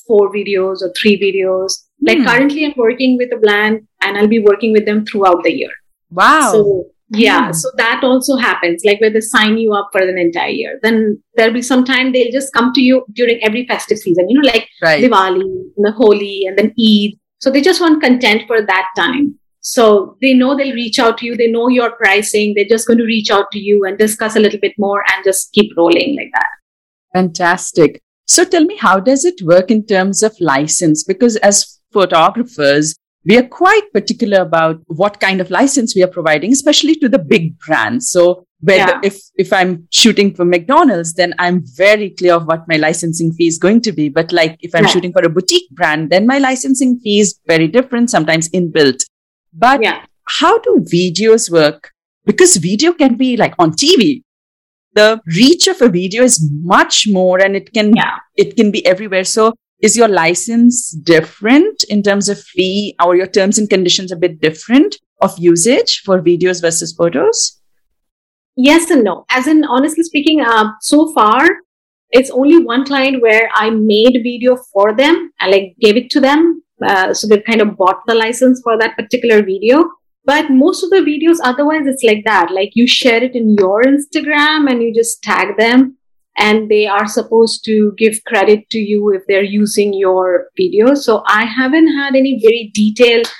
four videos or three videos. Like mm. currently, I'm working with a brand and I'll be working with them throughout the year. Wow. So yeah, mm. so that also happens, like where they sign you up for an entire year. Then there'll be some time they'll just come to you during every festive season, you know, like right. Diwali, the Holi, and then Eid. So they just want content for that time. So they know they'll reach out to you. They know your pricing. They're just going to reach out to you and discuss a little bit more and just keep rolling like that. Fantastic. So tell me, how does it work in terms of license? Because as photographers, we are quite particular about what kind of license we are providing, especially to the big brands. So yeah. if if I'm shooting for McDonald's, then I'm very clear of what my licensing fee is going to be. But like if I'm yeah. shooting for a boutique brand, then my licensing fee is very different, sometimes inbuilt. But yeah. how do videos work? Because video can be like on TV. The reach of a video is much more and it can it can be everywhere. So is your license different in terms of fee or your terms and conditions a bit different of usage for videos versus photos? Yes and no. As in, honestly speaking, uh, so far, it's only one client where I made video for them. I like gave it to them. Uh, so they kind of bought the license for that particular video. But most of the videos, otherwise, it's like that. Like you share it in your Instagram and you just tag them and they are supposed to give credit to you if they're using your video. So I haven't had any very detailed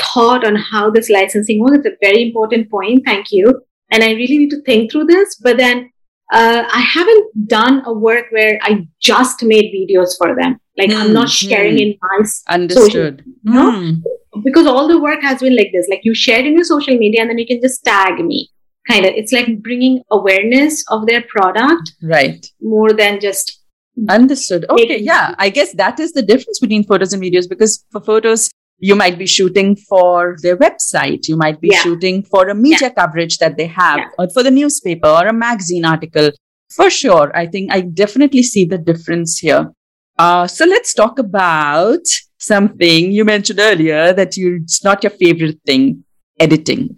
thought on how this licensing works. It's a very important point. Thank you. And I really need to think through this. But then uh, I haven't done a work where I just made videos for them. Like mm, I'm not hmm, sharing mm. in my understood. Social, you know? mm. Because all the work has been like this. Like you shared in your social media, and then you can just tag me kind of it's like bringing awareness of their product right more than just understood okay yeah i guess that is the difference between photos and videos because for photos you might be shooting for their website you might be yeah. shooting for a media yeah. coverage that they have yeah. or for the newspaper or a magazine article for sure i think i definitely see the difference here uh, so let's talk about something you mentioned earlier that you it's not your favorite thing editing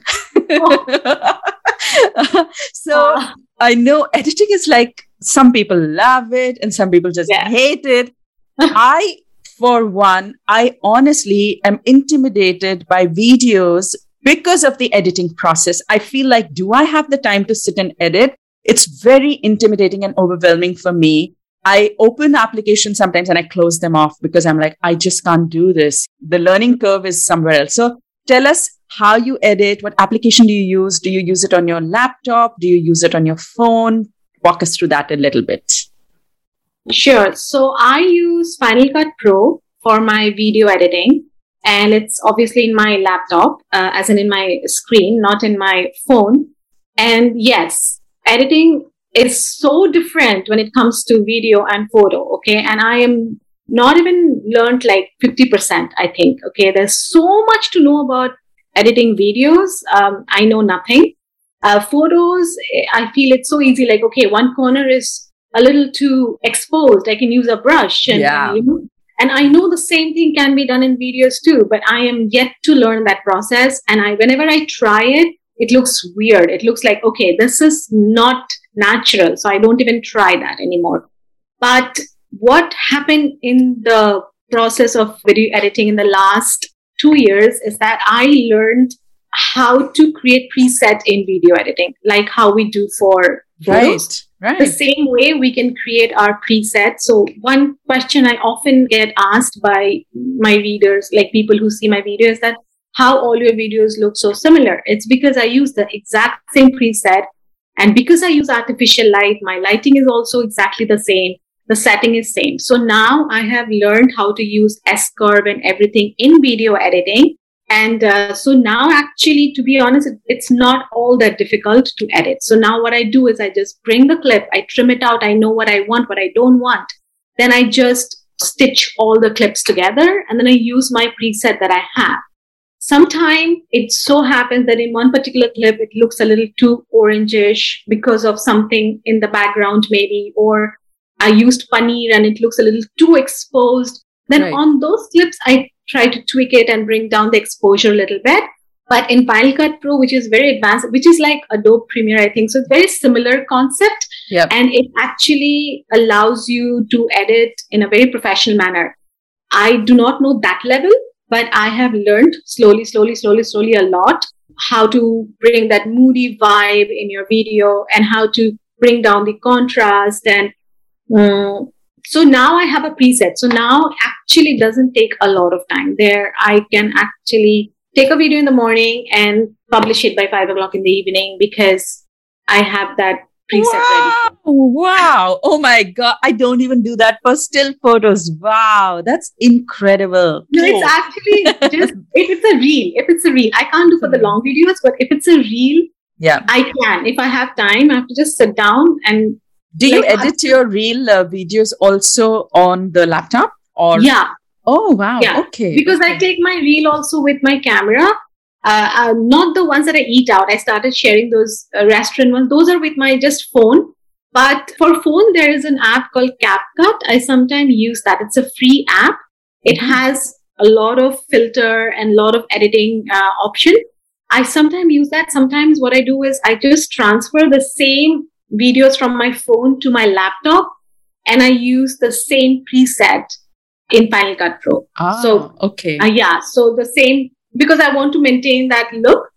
oh. (laughs) so uh, I know editing is like some people love it and some people just yeah. hate it. (laughs) I, for one, I honestly am intimidated by videos because of the editing process. I feel like, do I have the time to sit and edit? It's very intimidating and overwhelming for me. I open applications sometimes and I close them off because I'm like, I just can't do this. The learning curve is somewhere else. So tell us how you edit, what application do you use? Do you use it on your laptop? Do you use it on your phone? Walk us through that a little bit. Sure. So I use Final Cut Pro for my video editing, and it's obviously in my laptop, uh, as in in my screen, not in my phone. And yes, editing is so different when it comes to video and photo. Okay. And I am not even learned like 50%, I think. Okay. There's so much to know about editing videos, um, I know nothing. Uh, photos, I feel it's so easy. Like, okay, one corner is a little too exposed. I can use a brush. And, yeah. You know, and I know the same thing can be done in videos too, but I am yet to learn that process. And I, whenever I try it, it looks weird. It looks like, okay, this is not natural. So I don't even try that anymore. But what happened in the process of video editing in the last two years is that I learned how to create preset in video editing, like how we do for right, right. The same way we can create our preset. So one question I often get asked by my readers, like people who see my videos, that how all your videos look so similar. It's because I use the exact same preset. And because I use artificial light, my lighting is also exactly the same. The setting is same. So now I have learned how to use S curve and everything in video editing. And uh, so now, actually, to be honest, it's not all that difficult to edit. So now, what I do is I just bring the clip, I trim it out, I know what I want, what I don't want. Then I just stitch all the clips together, and then I use my preset that I have. Sometimes it so happens that in one particular clip, it looks a little too orangish because of something in the background, maybe, or I used paneer and it looks a little too exposed. Then right. on those clips, I try to tweak it and bring down the exposure a little bit. But in Final Cut Pro, which is very advanced, which is like Adobe Premiere, I think. So it's very similar concept. Yep. And it actually allows you to edit in a very professional manner. I do not know that level, but I have learned slowly, slowly, slowly, slowly a lot how to bring that moody vibe in your video and how to bring down the contrast and um, so now I have a preset. So now actually doesn't take a lot of time. There I can actually take a video in the morning and publish it by five o'clock in the evening because I have that preset wow. ready. Wow. Oh my God. I don't even do that for still photos. Wow. That's incredible. No, it's actually (laughs) just if it's a reel, if it's a reel, I can't do for the hmm. long videos, but if it's a reel, yeah, I can. If I have time, I have to just sit down and do you like, edit your reel uh, videos also on the laptop or? Yeah. Oh, wow. Yeah. Okay. Because okay. I take my reel also with my camera. Uh, uh, not the ones that I eat out. I started sharing those uh, restaurant ones. Those are with my just phone. But for phone, there is an app called CapCut. I sometimes use that. It's a free app. It mm-hmm. has a lot of filter and a lot of editing uh, option. I sometimes use that. Sometimes what I do is I just transfer the same videos from my phone to my laptop and I use the same preset in Final Cut Pro. Ah, so, okay. Uh, yeah. So the same, because I want to maintain that look.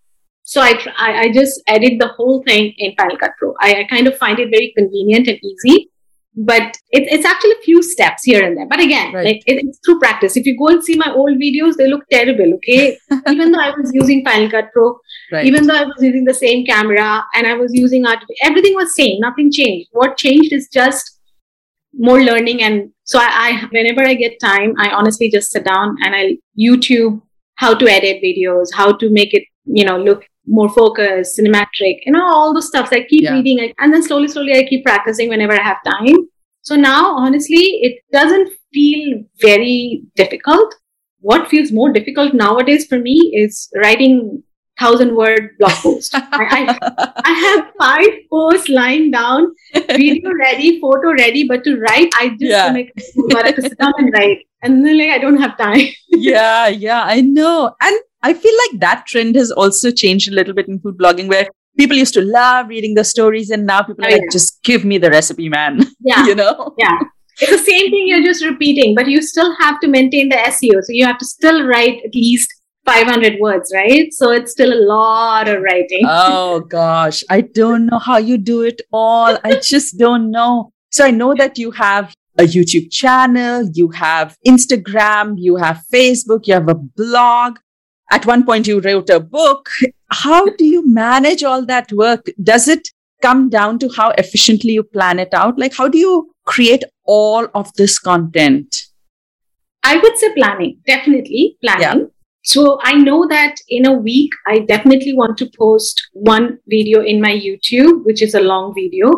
So I, try, I, I just edit the whole thing in Final Cut Pro. I, I kind of find it very convenient and easy but it, it's actually a few steps here and there. But again, right. like it, it's through practice. If you go and see my old videos, they look terrible. Okay, (laughs) even though I was using Final Cut Pro, right. even though I was using the same camera and I was using art, everything was same. Nothing changed. What changed is just more learning. And so I, I whenever I get time, I honestly just sit down and I YouTube how to edit videos, how to make it you know look more focused, cinematic, you know, all those stuff. So I keep yeah. reading and then slowly, slowly I keep practicing whenever I have time. So now, honestly, it doesn't feel very difficult. What feels more difficult nowadays for me is writing thousand word blog post. I, I, (laughs) I, have five posts lying down, video ready, photo ready, but to write, I just yeah. like, to sit down and write. And then like I don't have time. (laughs) yeah, yeah, I know. And I feel like that trend has also changed a little bit in food blogging where people used to love reading the stories and now people oh, are oh, like, yeah. just give me the recipe, man. (laughs) Yeah. you know? Yeah. It's the same thing you're just repeating, but you still have to maintain the SEO. So you have to still write at least 500 words, right? So it's still a lot of writing. Oh (laughs) gosh. I don't know how you do it all. I just don't know. So I know that you have a YouTube channel, you have Instagram, you have Facebook, you have a blog at one point you wrote a book. How do you manage all that work? Does it come down to how efficiently you plan it out? Like, how do you create all of this content? I would say planning, definitely planning. Yeah. So I know that in a week, I definitely want to post one video in my YouTube, which is a long video.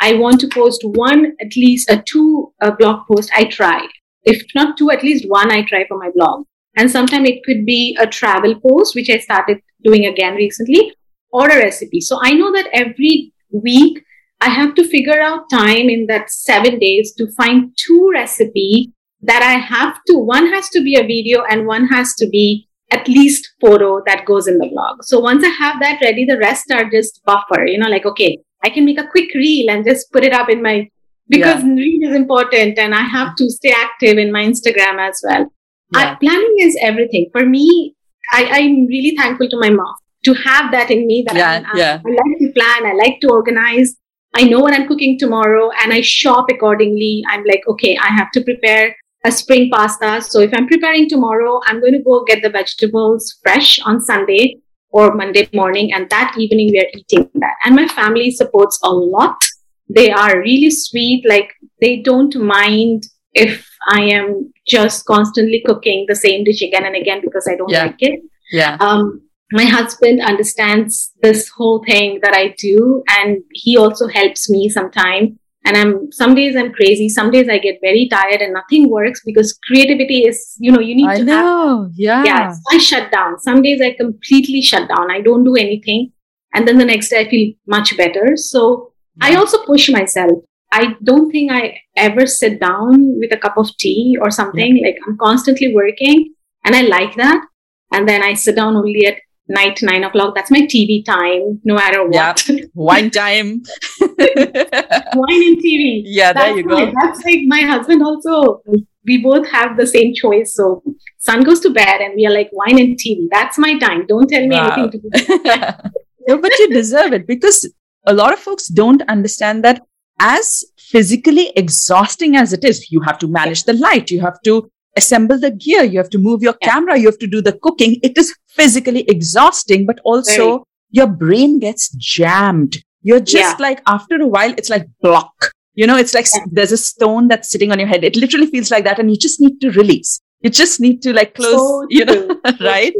I want to post one, at least a two a blog post. I try. If not two, at least one I try for my blog. And sometimes it could be a travel post, which I started doing again recently, or a recipe. So I know that every week I have to figure out time in that seven days to find two recipe that I have to, one has to be a video and one has to be at least photo that goes in the blog. So once I have that ready, the rest are just buffer, you know, like, okay, I can make a quick reel and just put it up in my, because yeah. reel is important and I have to stay active in my Instagram as well. Yeah. I, planning is everything. For me, I, I'm really thankful to my mom to have that in me that yeah, I, yeah. I like to plan, I like to organize. I know what I'm cooking tomorrow and I shop accordingly. I'm like, okay, I have to prepare a spring pasta. So if I'm preparing tomorrow, I'm going to go get the vegetables fresh on Sunday or Monday morning. And that evening we are eating that. And my family supports a lot. They are really sweet. Like they don't mind if I am just constantly cooking the same dish again and again because I don't yeah. like it. Yeah. Um, my husband understands this whole thing that I do, and he also helps me sometimes. And I'm some days I'm crazy, some days I get very tired and nothing works because creativity is, you know, you need I to know. have yeah. yeah, I shut down. Some days I completely shut down. I don't do anything. And then the next day I feel much better. So yeah. I also push myself. I don't think I ever sit down with a cup of tea or something. Yeah. Like I'm constantly working and I like that. And then I sit down only at night, nine o'clock. That's my TV time, no matter what. Yeah. (laughs) Wine time. (laughs) Wine and TV. Yeah, that's there you go. That's like my husband also. We both have the same choice. So son goes to bed and we are like wine and TV. That's my time. Don't tell me wow. anything to do. (laughs) no, but you deserve it because a lot of folks don't understand that as physically exhausting as it is, you have to manage the light, you have to assemble the gear, you have to move your yeah. camera, you have to do the cooking. It is physically exhausting, but also Very. your brain gets jammed. You're just yeah. like, after a while, it's like block. You know, it's like yeah. there's a stone that's sitting on your head. It literally feels like that. And you just need to release. You just need to like close, so you know, (laughs) right?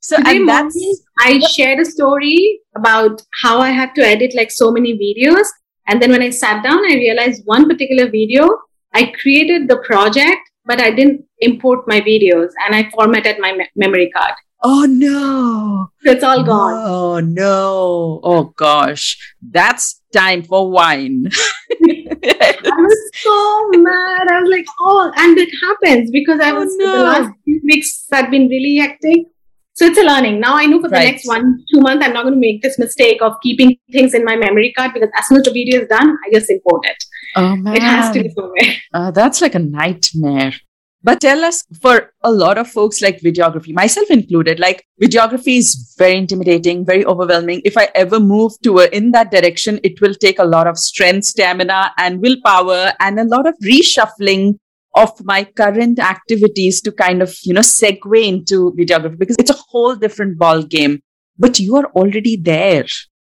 So Today and that's morning, I shared a story about how I had to edit like so many videos. And then when I sat down, I realized one particular video, I created the project, but I didn't import my videos and I formatted my me- memory card. Oh no. It's all gone. Oh no. Oh gosh. That's time for wine. (laughs) I was so mad. I was like, oh, and it happens because I oh, was oh, no. the last few weeks have been really hectic. So it's a learning. Now I know for the right. next one, two months, I'm not going to make this mistake of keeping things in my memory card because as soon as the video is done, I just import it. Oh man. It has to be somewhere. (laughs) Uh, that's like a nightmare. But tell us for a lot of folks like videography, myself included, like videography is very intimidating, very overwhelming. If I ever move to a, in that direction, it will take a lot of strength, stamina and willpower and a lot of reshuffling of my current activities to kind of, you know, segue into videography because it's a whole different ball game, but you are already there.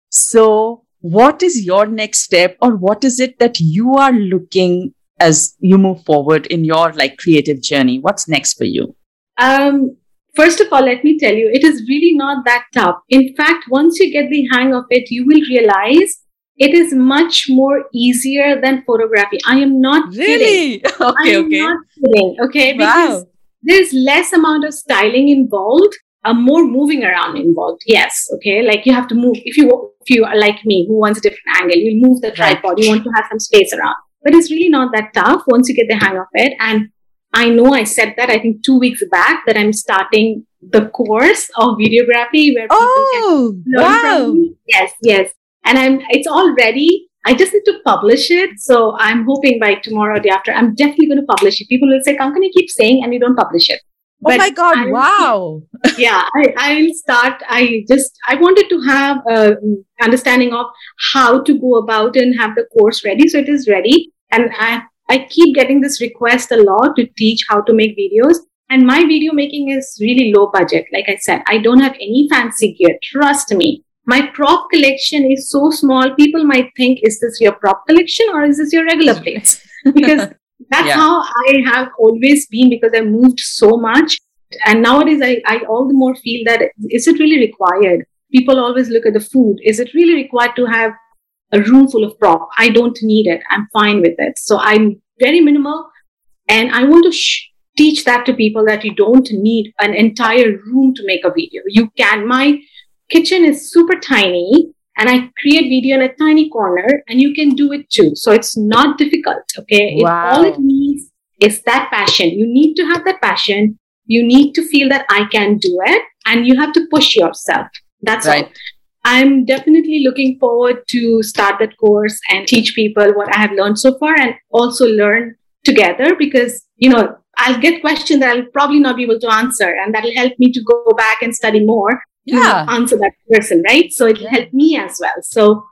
So what is your next step or what is it that you are looking as you move forward in your like creative journey? What's next for you? Um, first of all, let me tell you, it is really not that tough. In fact, once you get the hang of it, you will realize it is much more easier than photography. I am not really kidding. (laughs) okay. Okay. not kidding. Okay, because wow. there's less amount of styling involved, uh, more moving around involved. Yes. Okay, like you have to move. If you if you are like me, who wants a different angle, you move the tripod. You want to have some space around but it's really not that tough once you get the hang of it. And I know I said that I think two weeks back that I'm starting the course of videography where people oh, can learn wow. from me. Yes, yes. And I'm it's all ready. I just need to publish it. So I'm hoping by tomorrow or day after, I'm definitely going to publish it. People will say, Kankana keep saying and you don't publish it. Oh but oh my God, I, wow. yeah, I, I will start. I just, I wanted to have a understanding of how to go about and have the course ready. So it is ready. And I, I keep getting this request a lot to teach how to make videos. And my video making is really low budget. Like I said, I don't have any fancy gear. Trust me. My prop collection is so small. People might think, is this your prop collection or is this your regular (laughs) plates? Because that's yeah. how I have always been because I moved so much. And nowadays I, I all the more feel that is it really required? People always look at the food. Is it really required to have a room full of prop. I don't need it. I'm fine with it. So I'm very minimal. And I want to sh- teach that to people that you don't need an entire room to make a video. You can. My kitchen is super tiny and I create video in a tiny corner and you can do it too. So it's not difficult. Okay. Wow. It, all it needs is that passion. You need to have that passion. You need to feel that I can do it and you have to push yourself. That's right. all. I'm definitely looking forward to start that course and teach people what I have learned so far and also learn together because, you know, I'll get questions that I'll probably not be able to answer and that'll help me to go back and study more yeah. to answer that person, right? So it'll help me as well. So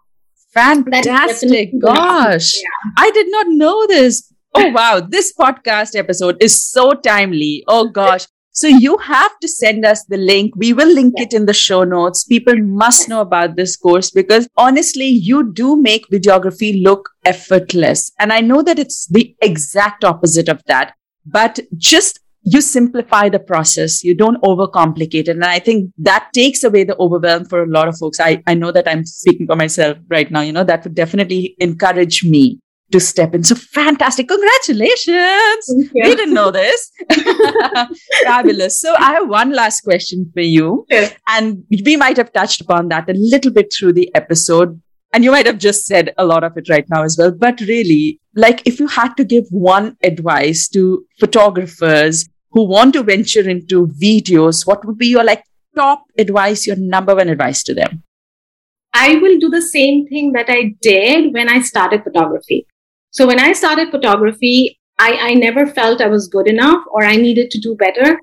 fantastic. Gosh, yeah. I did not know this. Oh wow, this podcast episode is so timely. Oh gosh. So you have to send us the link. We will link it in the show notes. People must know about this course because honestly, you do make videography look effortless. And I know that it's the exact opposite of that, but just you simplify the process. You don't overcomplicate it. And I think that takes away the overwhelm for a lot of folks. I, I know that I'm speaking for myself right now. You know, that would definitely encourage me to step in. So fantastic. Congratulations. We didn't know this. (laughs) Fabulous. So I have one last question for you. And we might have touched upon that a little bit through the episode. And you might have just said a lot of it right now as well. But really, like if you had to give one advice to photographers who want to venture into videos, what would be your like top advice, your number one advice to them? I will do the same thing that I did when I started photography. So when I started photography, I, I never felt I was good enough or I needed to do better.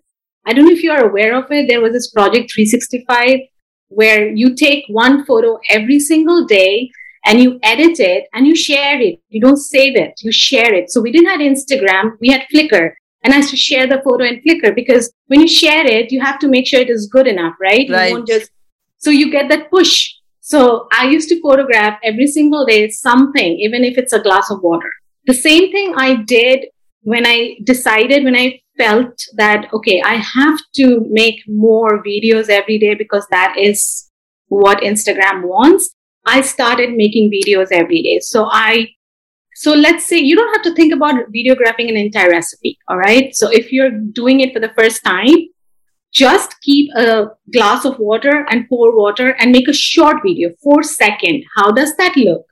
I don't know if you are aware of it. There was this project 365 where you take one photo every single day and you edit it and you share it. You don't save it, you share it. So we didn't have Instagram, we had Flickr. And I used to share the photo in Flickr because when you share it, you have to make sure it is good enough, right? right. You won't just, so you get that push so I used to photograph every single day something, even if it's a glass of water. The same thing I did when I decided, when I felt that, okay, I have to make more videos every day because that is what Instagram wants. I started making videos every day. So I, so let's say you don't have to think about videographing an entire recipe. All right. So if you're doing it for the first time, just keep a glass of water and pour water and make a short video, four second. How does that look?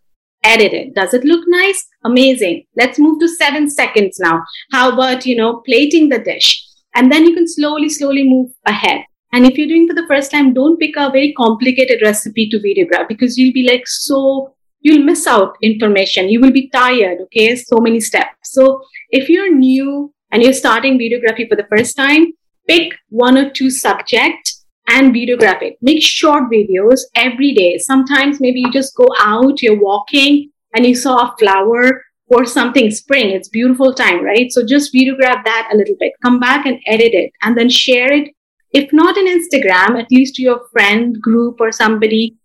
Edit it. Does it look nice? Amazing. Let's move to seven seconds now. How about, you know, plating the dish? And then you can slowly, slowly move ahead. And if you're doing for the first time, don't pick a very complicated recipe to videograph because you'll be like so, you'll miss out information. You will be tired. Okay. So many steps. So if you're new and you're starting videography for the first time, pick one or two subject and videograph it. Make short videos every day. Sometimes maybe you just go out, you're walking and you saw a flower or something spring. It's beautiful time, right? So just videograph that a little bit. Come back and edit it and then share it. If not in Instagram, at least to your friend group or somebody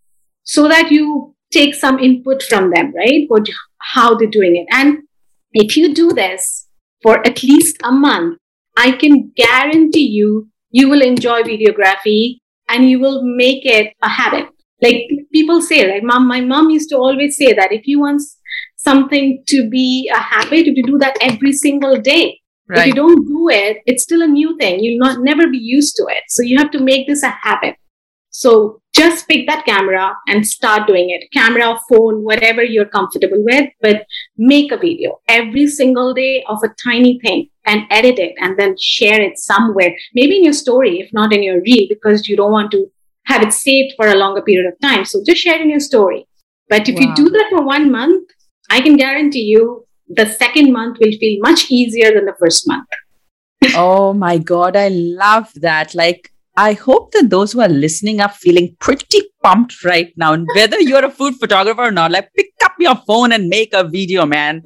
so that you take some input from them, right? What, how they're doing it. And if you do this for at least a month, I can guarantee you, you will enjoy videography and you will make it a habit. Like people say, like mom, my mom used to always say that if you want something to be a habit, if you do that every single day, right. if you don't do it, it's still a new thing. You'll not never be used to it. So you have to make this a habit. So just pick that camera and start doing it. Camera, phone, whatever you're comfortable with, but make a video every single day of a tiny thing and edit it and then share it somewhere, maybe in your story, if not in your reel, because you don't want to have it saved for a longer period of time. So just share it in your story. But if wow. you do that for one month, I can guarantee you the second month will feel much easier than the first month. oh my God, I love that. Like, I hope that those who are listening are feeling pretty pumped right now. And whether you're a food photographer or not, like pick up your phone and make a video, man.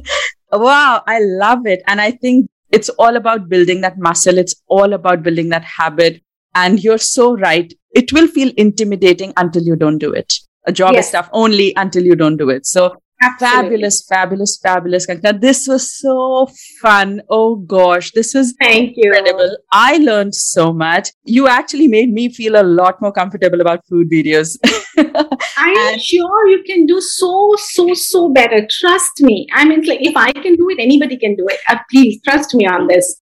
(laughs) wow, I love it. And I think it's all about building that muscle. It's all about building that habit. And you're so right. It will feel intimidating until you don't do it. A job yes. is tough only until you don't do it. So Absolutely. Fabulous, fabulous, fabulous, Kankana. This was so fun. Oh gosh, this was Thank you. incredible. I learned so much. You actually made me feel a lot more comfortable about food videos. (laughs) I'm sure you can do so, so, so better. Trust me. I mean, like if I can do it, anybody can do it. Uh, please trust me on this.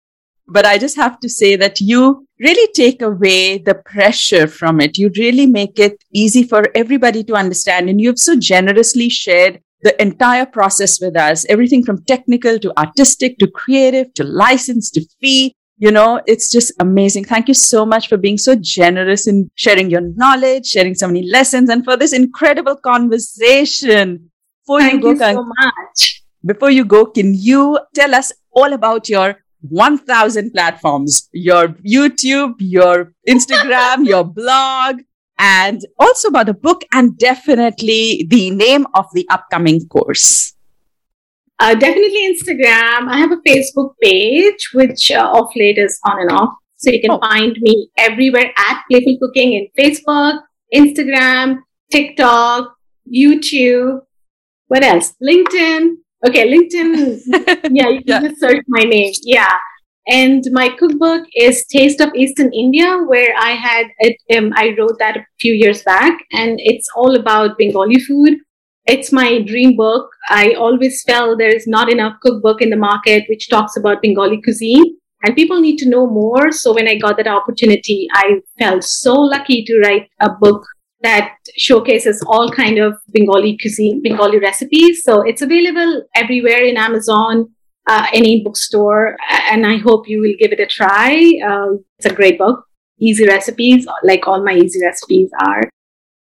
But I just have to say that you really take away the pressure from it. You really make it easy for everybody to understand. And you've so generously shared the entire process with us, everything from technical to artistic to creative to license to fee. You know, it's just amazing. Thank you so much for being so generous in sharing your knowledge, sharing so many lessons, and for this incredible conversation. Before Thank you, go, you so much. Before you go, can you tell us all about your 1000 platforms your YouTube, your Instagram, (laughs) your blog, and also about the book and definitely the name of the upcoming course. Uh, definitely Instagram. I have a Facebook page, which uh, off late is on and off. So you can oh. find me everywhere at Playful Cooking in Facebook, Instagram, TikTok, YouTube. What else? LinkedIn. Okay, LinkedIn. (laughs) yeah, you can yeah. just search my name. Yeah. And my cookbook is Taste of Eastern India, where I had it, um, I wrote that a few years back, and it's all about Bengali food. It's my dream book. I always felt there is not enough cookbook in the market which talks about Bengali cuisine, and people need to know more. So when I got that opportunity, I felt so lucky to write a book that showcases all kind of Bengali cuisine, Bengali recipes. So it's available everywhere in Amazon, uh, any bookstore, and I hope you will give it a try. Uh, it's a great book. Easy recipes, like all my easy recipes are.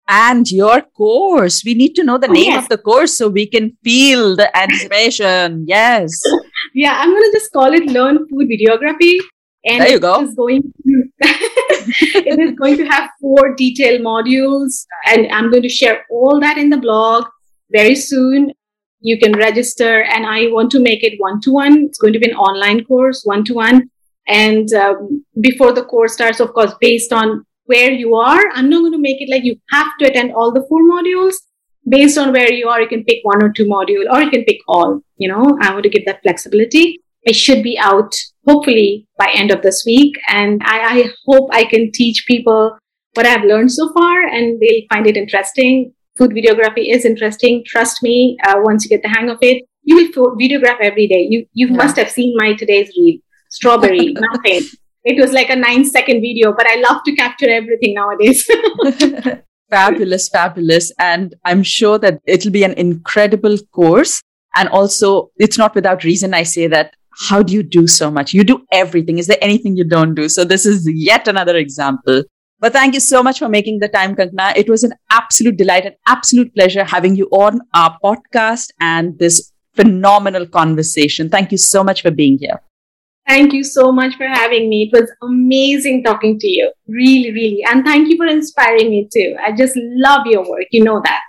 And your course. We need to know the oh, name yes. of the course so we can feel the anticipation. (laughs) yes. Yeah, I'm going to just call it Learn Food Videography. And there you go. It is going to, (laughs) it is going to have four detailed modules, and I'm going to share all that in the blog very soon. You can register, and I want to make it one to one. It's going to be an online course, one to one. And um, before the course starts, of course, based on where you are, I'm not going to make it like you have to attend all the four modules. Based on where you are, you can pick one or two module, or you can pick all. You know, I want to give that flexibility. It should be out hopefully by end of this week. And I, I hope I can teach people what I've learned so far and they'll find it interesting. Food videography is interesting. Trust me, uh, once you get the hang of it, you will videograph every day. You, you yeah. must have seen my today's reel. Strawberry, (laughs) nothing. It was like a nine second video, but I love to capture everything nowadays. (laughs) fabulous, fabulous. And I'm sure that it'll be an incredible course. And also, it's not without reason I say that how do you do so much? You do everything. Is there anything you don't do? So this is yet another example. But thank you so much for making the time, Kankana. It was an absolute delight, an absolute pleasure having you on our podcast and this phenomenal conversation. Thank you so much for being here. Thank you so much for having me. It was amazing talking to you. Really, really. And thank you for inspiring me too. I just love your work. You know that.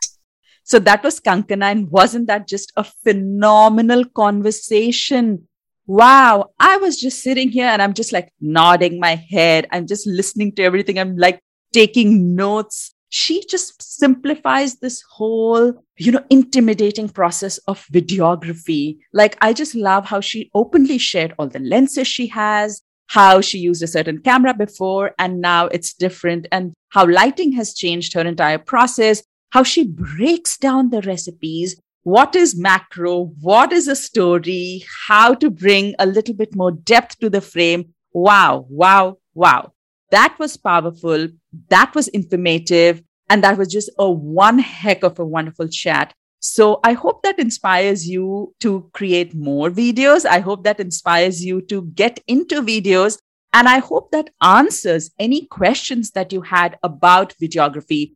So that was Kankana. And wasn't that just a phenomenal conversation? Wow, I was just sitting here and I'm just like nodding my head. I'm just listening to everything. I'm like taking notes. She just simplifies this whole, you know, intimidating process of videography. Like, I just love how she openly shared all the lenses she has, how she used a certain camera before and now it's different, and how lighting has changed her entire process, how she breaks down the recipes what is macro, what is a story, how to bring a little bit more depth to the frame. Wow, wow, wow. That was powerful. That was informative. And that was just a one heck of a wonderful chat. So I hope that inspires you to create more videos. I hope that inspires you to get into videos. And I hope that answers any questions that you had about videography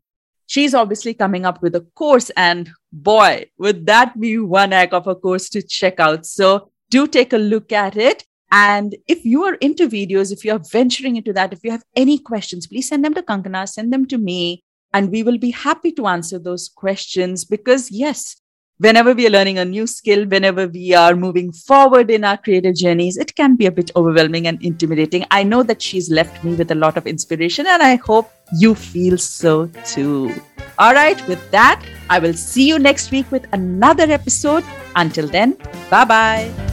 she's obviously coming up with a course and boy would that be one heck of a course to check out. So do take a look at it. And if you are into videos if you are venturing into that if you have any questions please send them to kankana send them to me and we will be happy to answer those questions. Because yes whenever we are learning a new skill, whenever we are moving forward in our creative journeys, it can be a bit overwhelming and intimidating. I know that she's left me with a lot of inspiration, and I hope you feel so too. All right, with that, I will see you next week with another episode. Until then, bye bye.